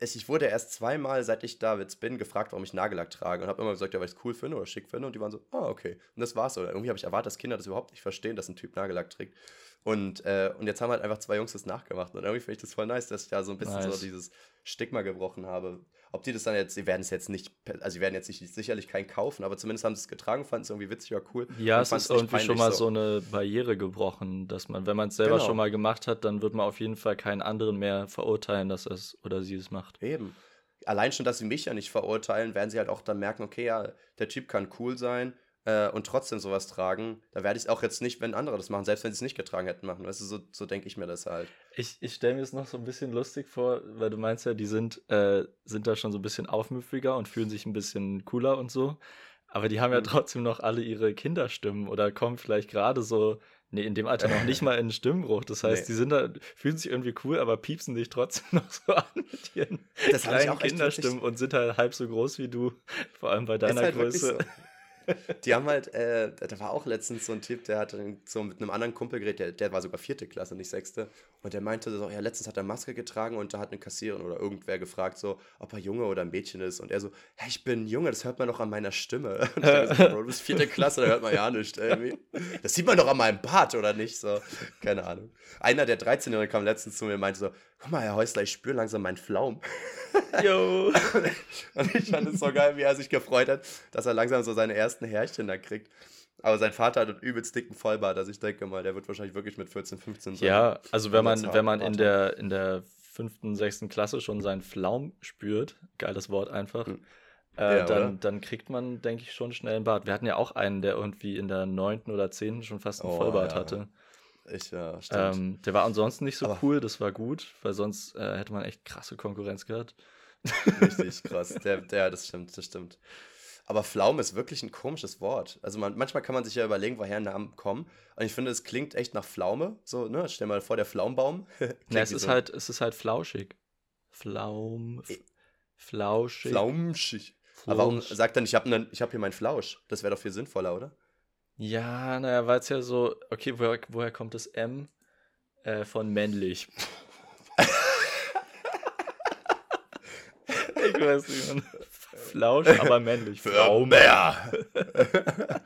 es, ich wurde erst zweimal, seit ich da jetzt bin, gefragt, warum ich Nagellack trage. Und habe immer gesagt, ja, weil ich es cool finde oder schick finde. Und die waren so, ah, okay. Und das war's so. Irgendwie habe ich erwartet, dass Kinder das überhaupt nicht verstehen, dass ein Typ Nagellack trägt. Und, äh, und jetzt haben halt einfach zwei Jungs das nachgemacht. Und irgendwie finde ich das voll nice, dass ich da so ein bisschen so Nice. dieses Stigma gebrochen habe. Ob die das dann jetzt, sie werden es jetzt nicht, also sie werden jetzt nicht, sicherlich keinen kaufen, aber zumindest haben sie es getragen, fanden es irgendwie witzig oder cool. Ja, es ist irgendwie schon mal so eine Barriere gebrochen, dass man, wenn man es selber Genau. schon mal gemacht hat, dann wird man auf jeden Fall keinen anderen mehr verurteilen, dass es oder sie es macht. Eben. Allein schon, dass sie mich ja nicht verurteilen, werden sie halt auch dann merken, okay, ja, der Typ kann cool sein äh, und trotzdem sowas tragen. Da werde ich es auch jetzt nicht, wenn andere das machen, selbst wenn sie es nicht getragen hätten, machen. Weißt du, so, so denke ich mir das halt. Ich, ich stelle mir es noch so ein bisschen lustig vor, weil du meinst ja, die sind, äh, sind da schon so ein bisschen aufmüpfiger und fühlen sich ein bisschen cooler und so. Aber die haben ja Mhm. trotzdem noch alle ihre Kinderstimmen oder kommen vielleicht gerade so, nee, in dem Alter noch nicht mal in den Stimmbruch. Das heißt, Nee. die sind da, fühlen sich irgendwie cool, aber piepsen dich trotzdem noch so an mit ihren Das kleinen Kinderstimmen und sind halt halb so groß wie du, vor allem bei deiner halt Größe. so. Die haben halt, äh, da war auch letztens so ein Typ, der hat so mit einem anderen Kumpel geredet, der, der war sogar vierte Klasse, nicht sechste. Und der meinte so, ja, letztens hat er Maske getragen und da hat eine Kassiererin oder irgendwer gefragt, so, ob er Junge oder ein Mädchen ist. Und er so, hey, ich bin Junge, das hört man doch an meiner Stimme. Und ich so, Bro, du bist vierte Klasse, da hört man ja nicht irgendwie. Das sieht man doch an meinem Bart, oder nicht? So, keine Ahnung. Einer der 13-Jährigen kam letztens zu mir und meinte so, guck mal, Herr Häusler, ich spüre langsam meinen Pflaum. Jo. Und ich fand es so geil, wie er sich gefreut hat, dass er langsam so seine ersten Härchen da kriegt. Aber sein Vater hat einen übelst dicken Vollbart, also ich denke mal, der wird wahrscheinlich wirklich mit 14, 15 sein. Ja, also wenn man, wenn man in der, in der fünften, sechsten Klasse schon seinen Pflaum spürt, geiles Wort einfach, Hm. äh, Ja, oder? dann, dann kriegt man, denke ich, schon schnell einen Bart. Wir hatten ja auch einen, der irgendwie in der neunten oder zehnten schon fast einen Oh, Vollbart ja. hatte. Ich, ja, stimmt. Ähm, der war ansonsten nicht so Aber- cool, das war gut, weil sonst äh, hätte man echt krasse Konkurrenz gehabt. Richtig krass. Der, der, das stimmt, das stimmt. Aber Pflaume ist wirklich ein komisches Wort. Also man, manchmal kann man sich ja überlegen, woher Namen kommen. Und ich finde, es klingt echt nach Pflaume. So, ne? Stell mal vor, der Pflaumbaum. Na, es ist so halt, es ist halt flauschig. Flaum, f- Eh. flauschig. Flaumschig. Aber warum Flausch. sagt dann, ich habe ich hab hier meinen Flausch? Das wäre doch viel sinnvoller, oder? Ja, naja, weil es ja so, okay, woher, woher kommt das M? Äh, von männlich. ich weiß nicht, man. Flausch, aber männlich. Pflaume. Bär.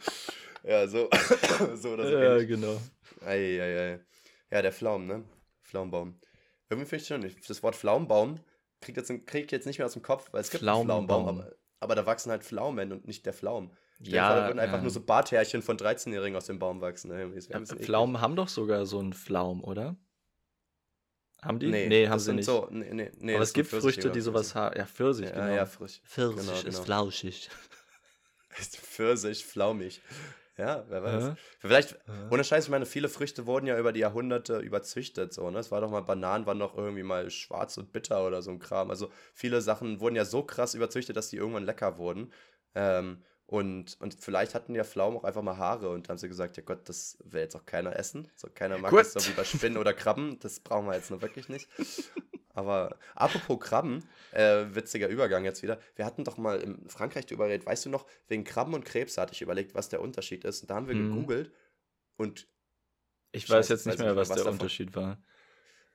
ja, so, so oder so. Ja, ähnlich. genau. Eieiei. Ja, der Pflaum, ne? Pflaumbaum. Irgendwie finde ich schon. Das Wort Pflaumbaum krieg jetzt, krieg jetzt nicht mehr aus dem Kopf, weil es gibt einen Pflaumenbaum, aber, aber, da wachsen halt Pflaumen und nicht der Pflaum. Ja, vor, da würden einfach äh, nur so Barthärchen von 13-Jährigen aus dem Baum wachsen. Ne? Pflaumen haben doch sogar so einen Pflaum, oder? Haben die? Nee, nee haben sie nicht. So, nee, nee, nee, aber es gibt Früchte, die sowas haben. Ja, Pfirsich, ja, genau. Ja, Pfirsich. Pfirsich genau, ist genau. flauschig. Pfirsich, flaumig. Ja, wer weiß. Äh? Vielleicht, äh? ohne Scheiß, ich meine, viele Früchte wurden ja über die Jahrhunderte überzüchtet. So, ne? Es war doch mal, Bananen waren doch irgendwie mal schwarz und bitter oder so ein Kram. Also viele Sachen wurden ja so krass überzüchtet, dass die irgendwann lecker wurden. Ähm, und, und vielleicht hatten ja Pflaumen auch einfach mal Haare und haben sie gesagt, ja Gott, das will jetzt auch keiner essen. So, keiner mag Gut. das so wie bei Spinnen oder Krabben. Das brauchen wir jetzt nur wirklich nicht. Aber apropos Krabben, äh, witziger Übergang jetzt wieder. Wir hatten doch mal in Frankreich drüber geredet, weißt du noch, wegen Krabben und Krebs hatte ich überlegt, was der Unterschied ist. Und da haben wir Mhm. gegoogelt und Ich weiß jetzt nicht mehr, was, was der davon- Unterschied war.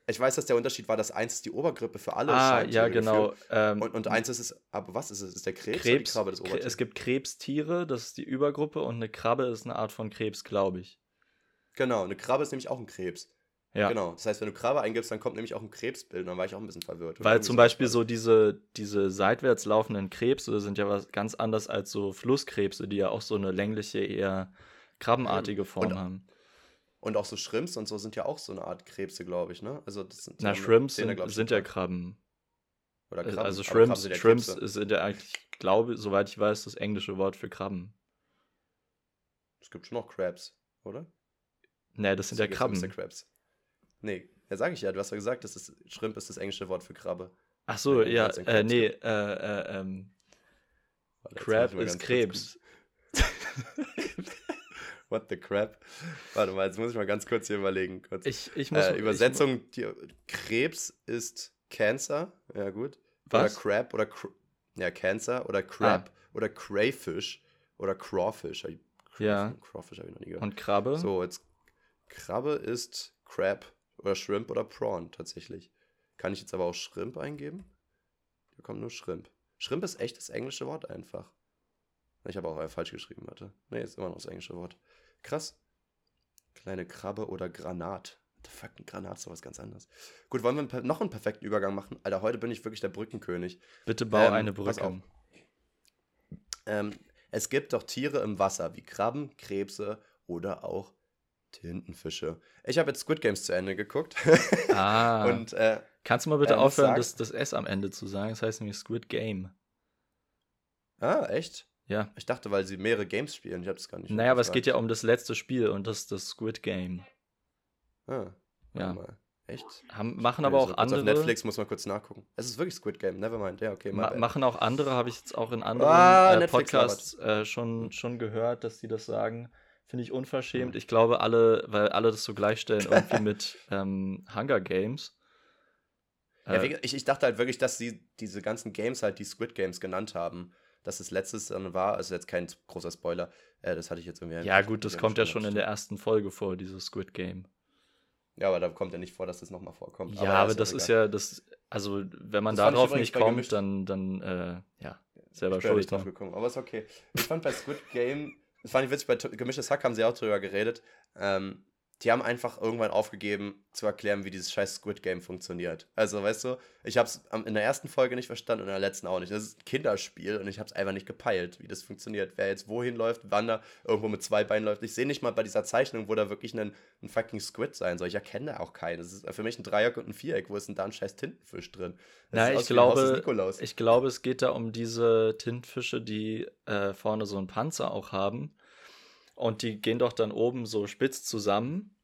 Ich weiß, dass der Unterschied war, dass eins ist die Obergrippe für alle Ah, ja, genau. Ähm, Und, und eins ist es, aber was ist es? Ist der Krebs, Krebs, Krabbe des Kre- Obertiers? es gibt Krebstiere, das ist die Übergruppe, und eine Krabbe ist eine Art von Krebs, glaube ich. Genau, eine Krabbe ist nämlich auch ein Krebs. Ja. Genau. Das heißt, wenn du Krabbe eingibst, dann kommt nämlich auch ein Krebsbild. Und dann war ich auch ein bisschen verwirrt. Weil zum Beispiel so diese, diese seitwärts laufenden Krebse sind ja was ganz anders als so Flusskrebse, die ja auch so eine längliche, eher krabbenartige Form Und- haben. Und auch so Shrimps und so sind ja auch so eine Art Krebse, glaube ich, ne? Also das sind Na, Shrimps Zähne, sind, ich, sind ja. Krabben. Oder Krabben. Also Krabben Shrimps, sind ja Shrimps sind ja eigentlich, ich glaube, soweit ich weiß, das englische Wort für Krabben. Es gibt schon noch Crabs, oder? Nee, das sind ja Krabben. Mr. Crabs. Nee, ja, sag ich ja. Du hast ja gesagt, das ist, Shrimp ist das englische Wort für Krabbe. Ach so, ja, äh, nee, äh, äh, ähm, Crab ich ist Krebs. What the crap? Warte mal, jetzt muss ich mal ganz kurz hier überlegen. Kurz. Ich, ich muss. äh, ich- Übersetzung: die, Krebs ist Cancer. Ja, gut. Was? Oder Crab oder. Cr ja, Cancer oder Crab oder Crayfish oder Crawfish. Ich- Ja. Crawfish habe ich noch nie gehört. Und Krabbe? So, jetzt. Krabbe ist Crab oder Shrimp oder Prawn tatsächlich. Kann ich jetzt aber auch Shrimp eingeben? Da kommt nur Shrimp. Shrimp ist echt das englische Wort einfach. Ich habe auch äh, falsch geschrieben, warte. Nee, ist immer noch das englische Wort. Krass. Kleine Krabbe oder Granat. What the fuck, ein Granat ist sowas ganz anderes. Gut, wollen wir noch einen perfekten Übergang machen? Alter, heute bin ich wirklich der Brückenkönig. Bitte bau ähm, eine pass Brücke. auf. Ähm, es gibt doch Tiere im Wasser, wie Krabben, Krebse oder auch Tintenfische. Ich habe jetzt Squid Games zu Ende geguckt. Ah. Und äh, Kannst du mal bitte äh, muss aufhören, das, das S am Ende zu sagen? Das heißt nämlich Squid Game. ah, echt? Ja. Ich dachte, weil sie mehrere Games spielen. Ich habe das gar nicht. Naja, aber es geht ja um das letzte Spiel und das ist das Squid Game. Ah, Ja. mal. Echt? Haben, machen aber auch andere. Auf Netflix muss man kurz nachgucken. Es ist wirklich Squid Game. Nevermind. Ja, okay. Ma machen auch andere, habe ich jetzt auch in anderen Ah, äh, Podcasts äh, schon, schon gehört, dass die das sagen. Finde ich unverschämt. Hm. Ich glaube, alle, weil alle das so gleichstellen, irgendwie mit ähm, Hunger Games. Ja, Äh, wie- ich, ich dachte halt wirklich, dass sie diese ganzen Games halt die Squid Games genannt haben. Dass es letztes dann war, also jetzt kein großer Spoiler, äh, das hatte ich jetzt irgendwie. ja, gut, das kommt ja schon in der ersten Folge vor, dieses Squid Game. Ja, aber da kommt ja nicht vor, dass das nochmal vorkommt. Ja, aber, ja das auch ist ja, das, also wenn man Das ich darauf nicht kommt, gemischt. dann, dann, äh, ja, selber Ich schuld. nicht drauf Ne? gekommen, aber ist okay. Ich fand bei Squid Game, das fand ich witzig, bei Gemischtes Hack haben sie auch drüber geredet. Ähm, die haben einfach irgendwann aufgegeben zu erklären, wie dieses scheiß Squid Game funktioniert. Also, weißt du, ich habe es in der ersten Folge nicht verstanden und in der letzten auch nicht. Das ist ein Kinderspiel und ich habe es einfach nicht gepeilt, wie das funktioniert. Wer jetzt wohin läuft, wann da irgendwo mit zwei Beinen läuft. Ich sehe nicht mal bei dieser Zeichnung, wo da wirklich ein, ein fucking Squid sein soll. Ich erkenne da auch keinen. Das ist für mich ein Dreieck und ein Viereck. Wo ist denn da ein scheiß Tintenfisch drin? Das sieht ich glaube, Nikolaus. ich glaube, es geht da um diese Tintenfische, die äh, vorne so einen Panzer auch haben. Und die gehen doch dann oben so spitz zusammen.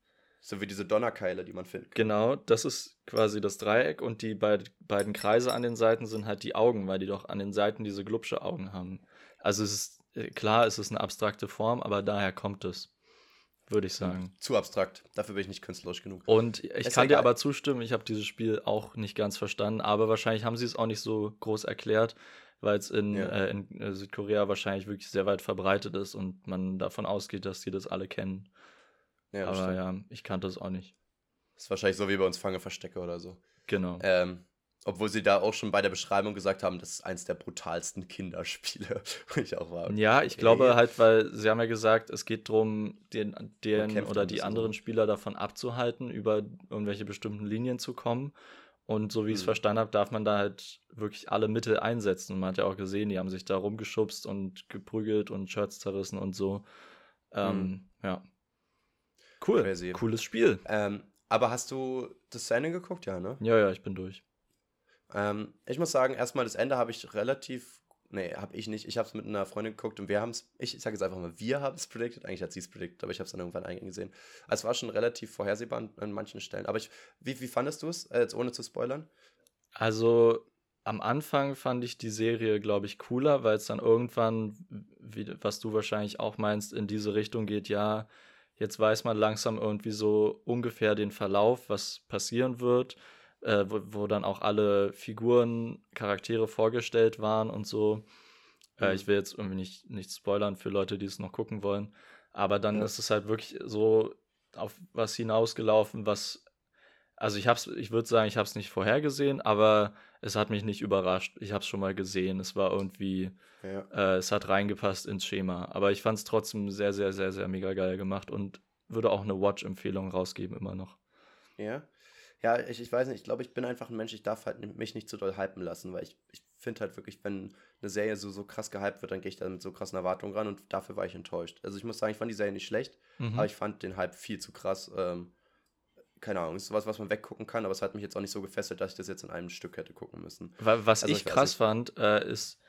so wie diese Donnerkeile, die man findet. Genau, das ist quasi das Dreieck und die beid, beiden Kreise an den Seiten sind halt die Augen, weil die doch an den Seiten diese glubsche Augen haben. Also es ist äh, klar, es ist eine abstrakte Form, aber daher kommt es, würde ich sagen. Zu abstrakt. Dafür bin ich nicht künstlerisch genug. Und ich Ist kann dir egal. aber zustimmen, ich habe dieses Spiel auch nicht ganz verstanden, aber wahrscheinlich haben sie es auch nicht so groß erklärt, weil es in, Ja. äh, in äh, Südkorea wahrscheinlich wirklich sehr weit verbreitet ist und man davon ausgeht, dass die das alle kennen. Ja, aber stimmt. ja, ich kannte es auch nicht. Das ist wahrscheinlich so wie bei uns Fange Verstecke oder so. Genau. Ähm, obwohl sie da auch schon bei der Beschreibung gesagt haben, das ist eins der brutalsten Kinderspiele. Wo ich auch war. Ja, ich okay. glaube halt, weil sie haben ja gesagt, es geht darum, den, den oder die anderen so. Spieler davon abzuhalten, über irgendwelche bestimmten Linien zu kommen. Und so wie ich es Mhm. verstanden habe, darf man da halt wirklich alle Mittel einsetzen. Und man hat ja auch gesehen, die haben sich da rumgeschubst und geprügelt und Shirts zerrissen und so. Ähm, Ja. Cool. Crazy. Cooles Spiel. Ähm, aber hast du das Ende geguckt? Ja, ne? Ja, ja, ich bin durch. Ähm, ich muss sagen, erstmal das Ende habe ich relativ. Nee, habe ich nicht. Ich habe es mit einer Freundin geguckt und wir haben es. Ich, sage jetzt einfach mal, wir haben es predicted. Eigentlich hat sie es predicted, aber ich habe es dann irgendwann eingesehen. Also es war schon relativ vorhersehbar an, an manchen Stellen. Aber ich, wie, wie fandest du es, äh, jetzt ohne zu spoilern? Also am Anfang fand ich die Serie, glaube ich, cooler, weil es dann irgendwann, wie, was du wahrscheinlich auch meinst, in diese Richtung geht, ja, jetzt weiß man langsam irgendwie so ungefähr den Verlauf, was passieren wird, äh, wo, wo dann auch alle Figuren, Charaktere vorgestellt waren und so. Äh, Mhm. ich will jetzt irgendwie nicht, nicht spoilern für Leute, die es noch gucken wollen. Aber dann Ja. ist es halt wirklich so auf was hinausgelaufen, was also ich hab's, ich würde sagen, ich habe es nicht vorhergesehen, aber es hat mich nicht überrascht. Ich habe es schon mal gesehen. Es war irgendwie, Ja. äh, es hat reingepasst ins Schema. Aber ich fand es trotzdem sehr, sehr, sehr, sehr mega geil gemacht und würde auch eine Watch-Empfehlung rausgeben immer noch. Ja. Ja, ich, ich weiß nicht, ich glaube, ich bin einfach ein Mensch, ich darf halt mich nicht zu doll hypen lassen, weil ich, ich finde halt wirklich, wenn eine Serie so, so krass gehypt wird, dann gehe ich da mit so krassen Erwartungen ran und dafür war ich enttäuscht. Also ich muss sagen, ich fand die Serie nicht schlecht, Mhm. aber ich fand den Hype viel zu krass. Ähm, keine Ahnung, ist sowas, was man weggucken kann, aber es hat mich jetzt auch nicht so gefesselt, dass ich das jetzt in einem Stück hätte gucken müssen. Wa- Was Also, ich ich krass fand, äh, ist,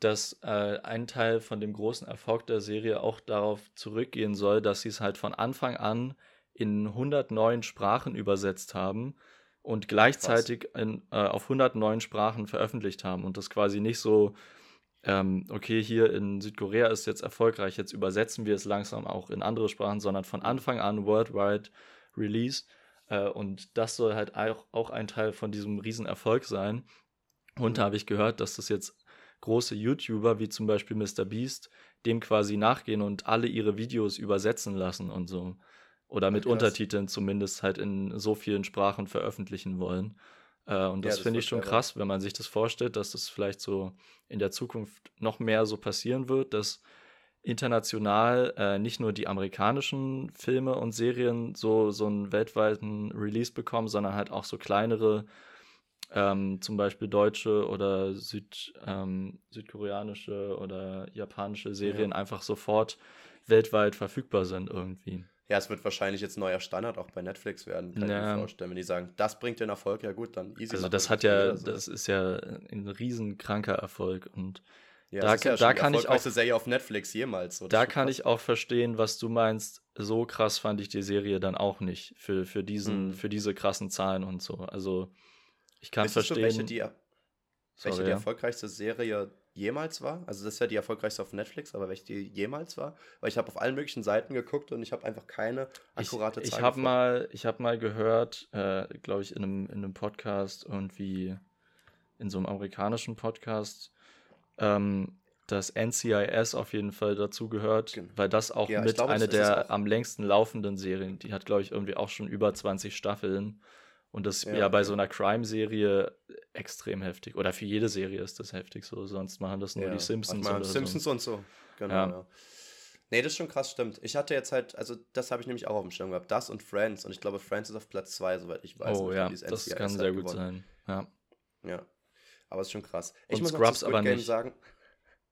dass äh, ein Teil von dem großen Erfolg der Serie auch darauf zurückgehen soll, dass sie es halt von Anfang an in 109 Sprachen übersetzt haben und gleichzeitig in, äh, auf 109 Sprachen veröffentlicht haben und das quasi nicht so, ähm, okay, hier in Südkorea ist jetzt erfolgreich, jetzt übersetzen wir es langsam auch in andere Sprachen, sondern von Anfang an worldwide Release. Äh, und das soll halt auch, auch ein Teil von diesem Riesenerfolg sein. Und da habe ich gehört, dass das jetzt große YouTuber wie zum Beispiel MrBeast dem quasi nachgehen und alle ihre Videos übersetzen lassen und so. Oder mit krass. Untertiteln zumindest halt in so vielen Sprachen veröffentlichen wollen. Äh, und Ja, das das finde ich schon krass, wenn man sich das vorstellt, dass das vielleicht so in der Zukunft noch mehr so passieren wird, dass international äh, nicht nur die amerikanischen Filme und Serien so, so einen weltweiten Release bekommen, sondern halt auch so kleinere, ähm, zum Beispiel deutsche oder Süd, ähm, südkoreanische oder japanische Serien einfach sofort weltweit verfügbar sind irgendwie. Ja, es wird wahrscheinlich jetzt neuer Standard auch bei Netflix werden, kann ich Ja. mir vorstellen. Wenn die sagen, das bringt den Erfolg, ja gut, dann easy. Also das hat ja, so. das ist ja ein riesen kranker Erfolg und ja, da ja da die kann ich auch- erfolgreichste Serie auf Netflix jemals. so, da kann ich auch verstehen, was du meinst. So krass fand ich die Serie dann auch nicht für, für diesen, Mhm. für diese krassen Zahlen und so. Also ich kann du, verstehen. welche die, welche Sorry, die ja. erfolgreichste Serie jemals war? Also das ist ja die erfolgreichste auf Netflix, aber welche die jemals war? Weil ich habe auf allen möglichen Seiten geguckt und ich habe einfach keine akkurate ich, Zahl ich habe mal, ich habe mal gehört, äh, glaube ich, in einem, in einem Podcast irgendwie in so einem amerikanischen Podcast, ähm, dass NCIS auf jeden Fall dazu gehört, Gen- weil das auch Ja, mit glaube, eine der am längsten laufenden Serien. Die hat, glaube ich, irgendwie auch schon über 20 Staffeln. Und das ist Ja, ja, bei so einer Crime-Serie extrem heftig. Oder für jede Serie ist das heftig so. Sonst machen das nur Ja, die Simpsons oder Simpsons und so. Genau, Ja. ja. Nee, das ist schon krass, stimmt. Ich hatte jetzt halt, also das habe ich nämlich auch auf dem Schirm gehabt. Das und Friends. Und ich glaube, Friends ist auf Platz 2, soweit ich so. weiß. Oh ich ja, das NCIS kann sehr gut gewonnen. sein. Ja. Ja. Aber es ist schon krass. Ich Und muss noch Scrubs Squid aber Game nicht. sagen.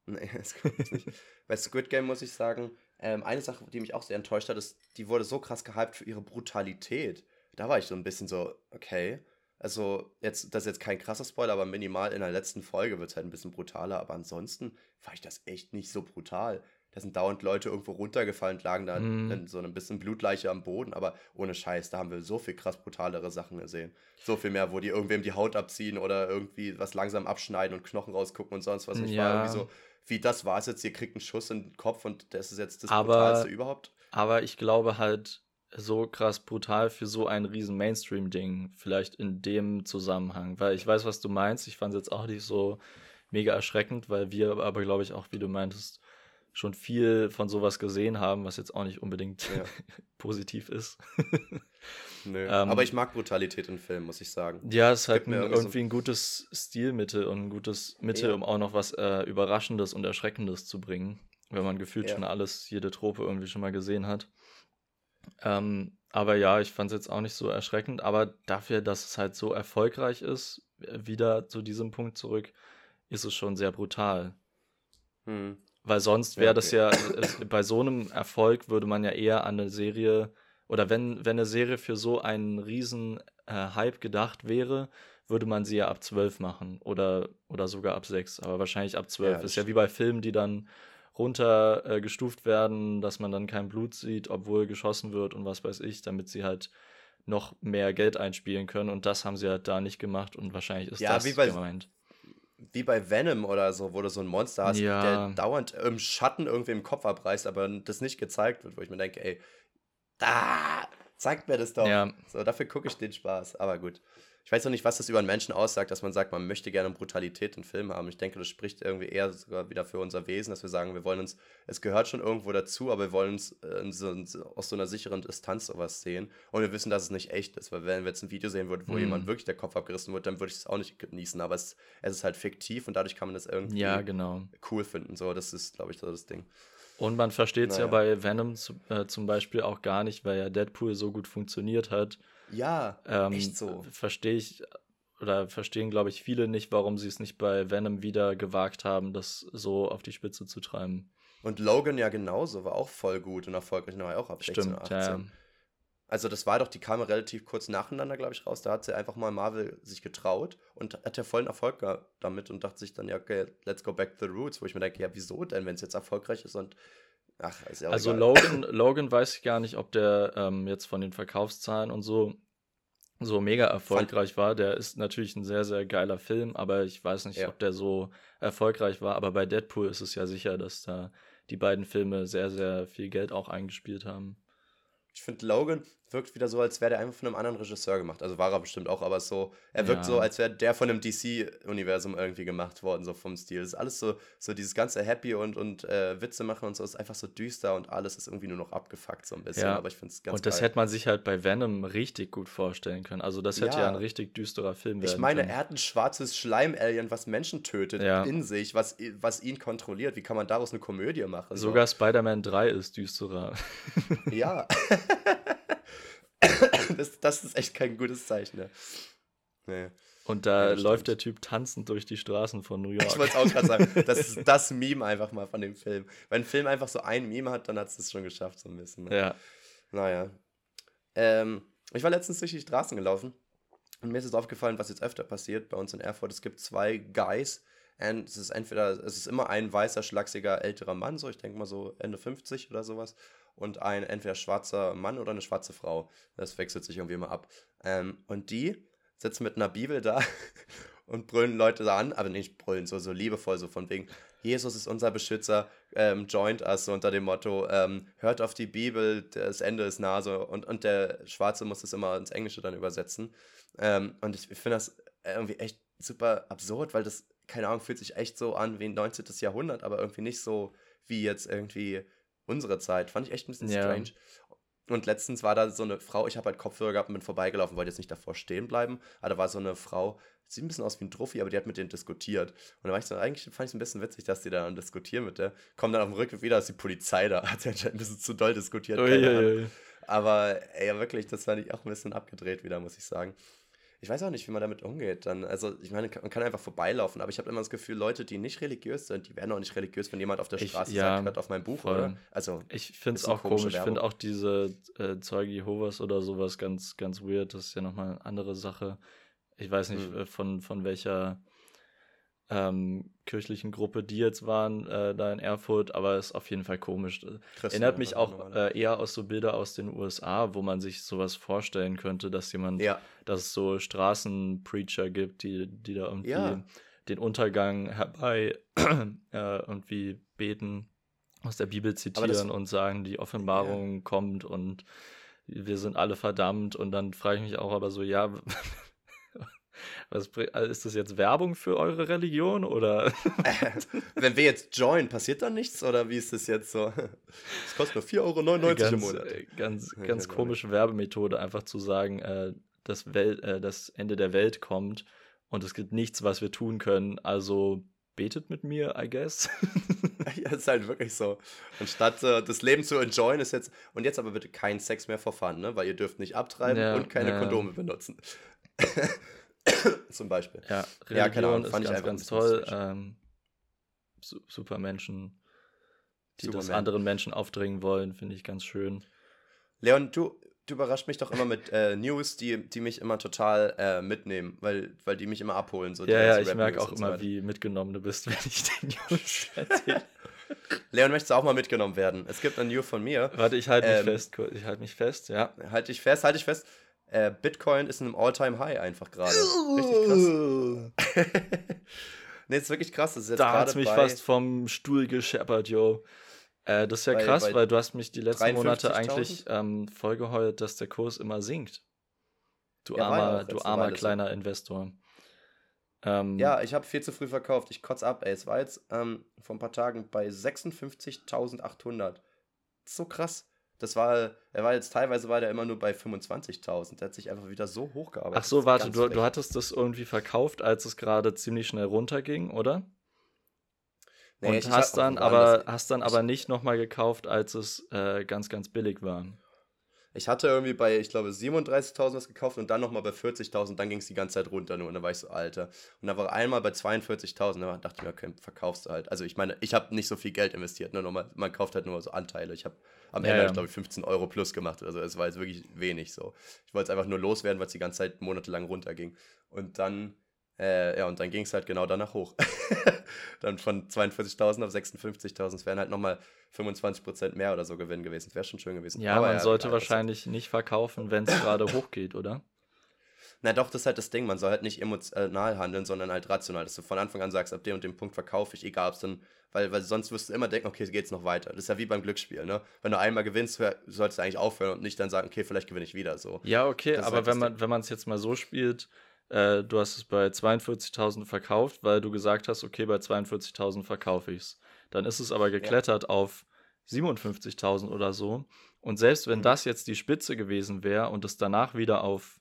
Nee, Scrubs nicht. Bei Squid Game muss ich sagen, ähm, eine Sache, die mich auch sehr enttäuscht hat, ist, die wurde so krass gehypt für ihre Brutalität. Da war ich so ein bisschen so, okay. Also, jetzt, das ist jetzt kein krasser Spoiler, aber minimal in der letzten Folge wird es halt ein bisschen brutaler. Aber ansonsten fand ich das echt nicht so brutal. Da sind dauernd Leute irgendwo runtergefallen und lagen da Mhm. dann so ein bisschen Blutleiche am Boden. Aber ohne Scheiß, da haben wir so viel krass brutalere Sachen gesehen. So viel mehr, wo die irgendwem die Haut abziehen oder irgendwie was langsam abschneiden und Knochen rausgucken und sonst was. Ich war Ja. irgendwie so, wie das war's jetzt, ihr kriegt einen Schuss in den Kopf und das ist jetzt das Aber- brutalste überhaupt. Aber ich glaube halt, so krass brutal für so ein riesen Mainstream-Ding, vielleicht in dem Zusammenhang. Weil ich weiß, was du meinst. Ich fand es jetzt auch nicht so mega erschreckend, weil wir aber, glaube ich, auch, wie du meintest, schon viel von sowas gesehen haben, was jetzt auch nicht unbedingt Ja. positiv ist. Nö. Ähm, Aber ich mag Brutalität in Filmen, muss ich sagen. Ja, es ist halt ein, irgendwie so- ein gutes Stilmittel und ein gutes Mittel, Ja. um auch noch was äh, Überraschendes und Erschreckendes zu bringen, wenn man gefühlt Ja. schon alles, jede Trope irgendwie schon mal gesehen hat. Ähm, Aber ja, ich fand es jetzt auch nicht so erschreckend. Aber dafür, dass es halt so erfolgreich ist, wieder zu diesem Punkt zurück, ist es schon sehr brutal. Hm. Weil sonst wäre okay. das ja, äh, bei so einem Erfolg würde man ja eher an eine Serie, oder wenn, wenn eine Serie für so einen riesen äh, Hype gedacht wäre, würde man sie ja ab 12 machen oder, oder sogar ab 6. Aber wahrscheinlich ab 12. Ja, ist ja wie bei Filmen, die dann runtergestuft äh, werden, dass man dann kein Blut sieht, obwohl geschossen wird und was weiß ich, damit sie halt noch mehr Geld einspielen können. Und das haben sie halt da nicht gemacht und wahrscheinlich ist ja, das wie bei, gemeint. Wie bei Venom oder so, wo du so ein Monster hast, ja. der dauernd im Schatten irgendwie im Kopf abreißt, aber das nicht gezeigt wird, wo ich mir denke, ey, da, zeigt mir das doch. Ja. So, dafür gucke ich den Spaß. Aber gut ich weiß noch nicht, was das über einen Menschen aussagt, dass man sagt, man möchte gerne Brutalität in Filmen haben. Ich denke, das spricht irgendwie eher sogar wieder für unser Wesen, dass wir sagen, wir wollen uns, es gehört schon irgendwo dazu, aber wir wollen uns äh, so, aus so einer sicheren Distanz sowas sehen. Und wir wissen, dass es nicht echt ist, weil wenn wir jetzt ein Video sehen würden, wo mm. jemand wirklich der Kopf abgerissen wird, dann würde ich es auch nicht genießen. Aber es, es ist halt fiktiv und dadurch kann man das irgendwie ja, genau. cool finden. So, das ist, glaube ich, so das Ding. Und man versteht es naja. ja bei Venom äh, zum Beispiel auch gar nicht, weil ja Deadpool so gut funktioniert hat. Ja, ähm, echt so. Verstehe ich oder verstehen, glaube ich, viele nicht, warum sie es nicht bei Venom wieder gewagt haben, das so auf die Spitze zu treiben. Und Logan ja genauso, war auch voll gut und erfolgreich, war auch ab 16 Stimmt, 18. Ja. Also das war doch, die kam relativ kurz nacheinander, glaube ich, raus. Da hat sie einfach mal Marvel sich getraut und hat ja vollen Erfolg damit und dachte sich dann, ja, okay, let's go back to the roots, wo ich mir denke, ja, wieso denn, wenn es jetzt erfolgreich ist und ach, ist ja auch Also Logan, Logan weiß ich gar nicht, ob der ähm, jetzt von den Verkaufszahlen und so so mega erfolgreich war. Der ist natürlich ein sehr, sehr geiler Film, aber ich weiß nicht, ja. ob der so erfolgreich war. Aber bei Deadpool ist es ja sicher, dass da die beiden Filme sehr, sehr viel Geld auch eingespielt haben. Ich finde, Logan wirkt wieder so, als wäre der einfach von einem anderen Regisseur gemacht. Also war er bestimmt auch, aber so, er wirkt ja. so, als wäre der von einem DC-Universum irgendwie gemacht worden, so vom Stil. Das ist alles so, so dieses ganze Happy und, und äh, Witze machen und so, ist einfach so düster und alles ist irgendwie nur noch abgefuckt so ein bisschen. Ja. Aber ich finde es ganz Und das geil. hätte man sich halt bei Venom richtig gut vorstellen können. Also das hätte ja, ja ein richtig düsterer Film werden Ich meine, können. er hat ein schwarzes Schleim-Alien, was Menschen tötet in sich, was, was ihn kontrolliert. Wie kann man daraus eine Komödie machen? Sogar so? Spider-Man 3 ist düsterer. Ja. das, das ist echt kein gutes Zeichen. Ne? Nee. Und da ja, läuft der Typ tanzend durch die Straßen von New York. Ich wollte es auch gerade sagen, das ist das Meme einfach mal von dem Film. Wenn ein Film einfach so ein Meme hat, dann hat es es schon geschafft, so ein bisschen. Ne? Ja. Naja. Ähm, ich war letztens durch die Straßen gelaufen und mir ist es aufgefallen, was jetzt öfter passiert bei uns in Erfurt. Es gibt zwei Guys, und es ist entweder, es ist immer ein weißer, schlachsiger, älterer Mann, so ich denke mal so Ende 50 oder sowas und ein entweder schwarzer Mann oder eine schwarze Frau. Das wechselt sich irgendwie immer ab. Ähm, und die sitzen mit einer Bibel da und brüllen Leute da an, aber nicht brüllen, so, so liebevoll, so von wegen, Jesus ist unser Beschützer, ähm, joint us, so unter dem Motto, ähm, hört auf die Bibel, das Ende ist nah, so, und, und der Schwarze muss das immer ins Englische dann übersetzen. Ähm, und ich, ich finde das irgendwie echt super absurd, weil das, keine Ahnung, fühlt sich echt so an wie ein 19. Jahrhundert, aber irgendwie nicht so wie jetzt irgendwie unsere Zeit. Fand ich echt ein bisschen ja. strange. Und letztens war da so eine Frau, ich habe halt Kopfhörer gehabt und bin vorbeigelaufen, wollte jetzt nicht davor stehen bleiben. Aber da war so eine Frau, sieht ein bisschen aus wie ein Trophy, aber die hat mit denen diskutiert. Und da war ich so, eigentlich fand ich es ein bisschen witzig, dass die da diskutieren mit der. Kommen dann auf dem Rückweg wieder, ist die Polizei da. Hat sie anscheinend ein bisschen zu doll diskutiert. Ui, ui, ui. Aber ey, wirklich, das fand ich auch ein bisschen abgedreht wieder, muss ich sagen ich weiß auch nicht, wie man damit umgeht. Dann, also ich meine, man kann einfach vorbeilaufen, aber ich habe immer das Gefühl, Leute, die nicht religiös sind, die werden auch nicht religiös, wenn jemand auf der Straße ich, ja, sagt, hört auf mein Buch, voll. oder? Also ich finde es auch komisch. Ich finde auch diese äh, Zeuge Jehovas oder sowas ganz, ganz weird. Das ist ja nochmal eine andere Sache. Ich weiß nicht, hm. von, von welcher ähm, kirchlichen Gruppe, die jetzt waren, äh, da in Erfurt, aber ist auf jeden Fall komisch. Christen, Erinnert mich auch äh, eher aus so Bilder aus den USA, wo man sich sowas vorstellen könnte, dass jemand, ja. dass es so Straßenpreacher gibt, die, die da irgendwie ja. den Untergang herbei äh, irgendwie beten, aus der Bibel zitieren und sagen, die Offenbarung ja. kommt und wir sind alle verdammt und dann frage ich mich auch aber so, ja, was, also ist das jetzt Werbung für eure Religion oder? Wenn wir jetzt joinen, passiert dann nichts oder wie ist das jetzt so? Es kostet nur 4,99 Euro ganz, im Monat. Äh, ganz, ganz komische Werbemethode, einfach zu sagen, äh, das, Welt, äh, das Ende der Welt kommt und es gibt nichts, was wir tun können. Also betet mit mir, I guess. ja, ist halt wirklich so. Anstatt äh, das Leben zu enjoyen, ist jetzt. Und jetzt aber bitte kein Sex mehr verfahren, ne? Weil ihr dürft nicht abtreiben Ja, und keine ja. Kondome benutzen. Zum Beispiel. Ja, Religion Ja, keine Ahnung, ist fand ich ganz, ganz toll. Ähm, su super Menschen, die das Superman. anderen Menschen aufdringen wollen, finde ich ganz schön. Leon, du, du überraschst mich doch immer mit äh, News, die, die mich immer total äh, mitnehmen, weil, weil die mich immer abholen. So ja, ja, ich merke auch so immer, wie mitgenommen du bist, wenn ich den News erzähle. Leon, möchtest du auch mal mitgenommen werden? Es gibt ein News von mir. Warte, ich halte mich Ähm, fest. Ich halte mich fest, ja. Halt dich fest, halt dich fest. Äh, Bitcoin ist in einem All-Time-High einfach gerade. Richtig krass. nee, ist wirklich krass. Das ist jetzt Da hat mich fast vom Stuhl gescheppert, yo. Äh, das ist ja Bei- krass, bei weil du hast mich die letzten Monate 53.000? eigentlich ähm, vollgeheult, dass der Kurs immer sinkt. Du Ja, armer, du armer kleiner Investor. Ähm, Ja, ich habe viel zu früh verkauft. Ich kotz ab, ey. Es war jetzt ähm, vor ein paar Tagen bei 56.800. So krass. Das war, er war jetzt teilweise war der immer nur bei 25.000. Der hat sich einfach wieder so hochgearbeitet. Ach so, warte, du, du hattest das irgendwie verkauft, als es gerade ziemlich schnell runterging, oder? Nee, Und hast dann aber hast dann aber nicht nochmal gekauft, als es äh, ganz, ganz billig war. Ich hatte irgendwie bei, ich glaube, 37.000 was gekauft und dann nochmal bei 40.000. Dann ging es die ganze Zeit runter nur. Und dann war ich so, Alter. Und dann war einmal bei 42.000. Da dachte ich mir, okay, verkaufst du halt. Also ich meine, ich habe nicht so viel Geld investiert. Ne? Normal, man kauft halt nur so Anteile. Ich habe am Ja, Ende, ja. glaube ich, 15 Euro plus gemacht. Also es war jetzt wirklich wenig so. Ich wollte es einfach nur loswerden, weil es die ganze Zeit monatelang runterging. Und dann, äh, ja, und dann ging es halt genau danach hoch. dann von 42.000 auf 56.000. Es wären halt nochmal 25% mehr oder so Gewinn gewesen. Wäre schon schön gewesen. Ja, Aber man sollte das ist- wahrscheinlich nicht verkaufen, wenn es gerade hochgeht, oder? Na doch, das ist halt das Ding. Man soll halt nicht emotional handeln, sondern halt rational. Dass du von Anfang an sagst, ab dem und dem Punkt verkaufe ich, egal ob es dann, weil, weil sonst wirst du immer denken, okay, geht's noch weiter. Das ist ja wie beim Glücksspiel, ne? Wenn du einmal gewinnst, solltest du eigentlich aufhören und nicht dann sagen, okay, vielleicht gewinne ich wieder so. Ja, okay, aber halt das wenn man wenn man es jetzt mal so spielt, äh, du hast es bei 42.000 verkauft, weil du gesagt hast, okay, bei 42.000 verkaufe ich's. Dann ist es aber geklettert auf 57.000 oder so. Und selbst wenn Mhm. das jetzt die Spitze gewesen wäre und es danach wieder auf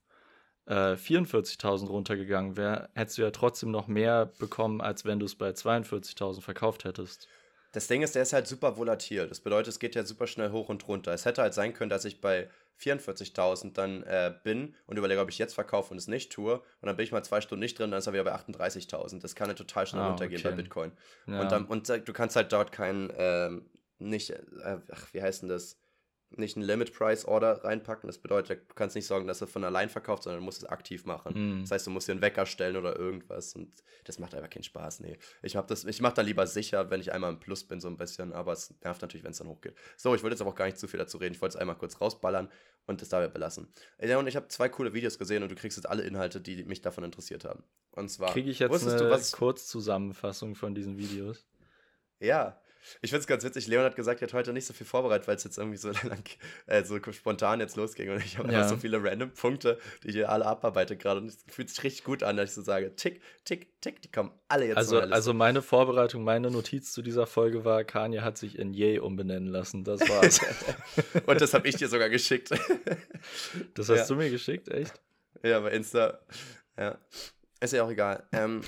äh, 44.000 runtergegangen wäre, hättest du ja trotzdem noch mehr bekommen, als wenn du es bei 42.000 verkauft hättest. Das Ding ist, der ist halt super volatil. Das bedeutet, es geht ja super schnell hoch und runter. Es hätte halt sein können, dass ich bei 44.000 dann äh, bin und überlege, ob ich jetzt verkaufe und es nicht tue. Und dann bin ich mal zwei Stunden nicht drin, dann ist er wieder bei 38.000. Das kann ja total schnell Ah, runtergehen okay. bei Bitcoin. Ja. Und, dann, und äh, du kannst halt dort kein, ähm, nicht, äh, ach, wie heißt denn das? Nicht ein Limit Price Order reinpacken. Das bedeutet, du kannst nicht sorgen, dass er von allein verkauft, sondern du musst es aktiv machen. Mhm. Das heißt, du musst dir einen Wecker stellen oder irgendwas. Und das macht einfach keinen Spaß. Nee. Ich, hab das- ich mache da lieber sicher, wenn ich einmal im Plus bin, so ein bisschen. Aber es nervt natürlich, wenn es dann hochgeht. So, ich wollte jetzt aber auch gar nicht zu viel dazu reden. Ich wollte es einmal kurz rausballern und es dabei belassen. Ja, und ich habe zwei coole Videos gesehen und du kriegst jetzt alle Inhalte, die mich davon interessiert haben. Und zwar. Kriege ich jetzt eine du, was, Kurzzusammenfassung von diesen Videos? Ja. Ich finde es ganz witzig. Leon hat gesagt, er hat heute nicht so viel vorbereitet, weil es jetzt irgendwie so, lang, äh, so spontan jetzt losging. Und ich habe Ja. einfach so viele random Punkte, die ich hier alle abarbeite gerade. Und es fühlt sich richtig gut an, dass ich so sage, tick, tick, tick, die kommen alle jetzt Also, also meine Vorbereitung, meine Notiz zu dieser Folge war, Kanye hat sich in Ye umbenennen lassen. Das war's. Und das habe ich dir sogar geschickt. Das hast Ja. du mir geschickt, echt? ja, bei Insta. Ja. Ist ja auch egal. Ähm,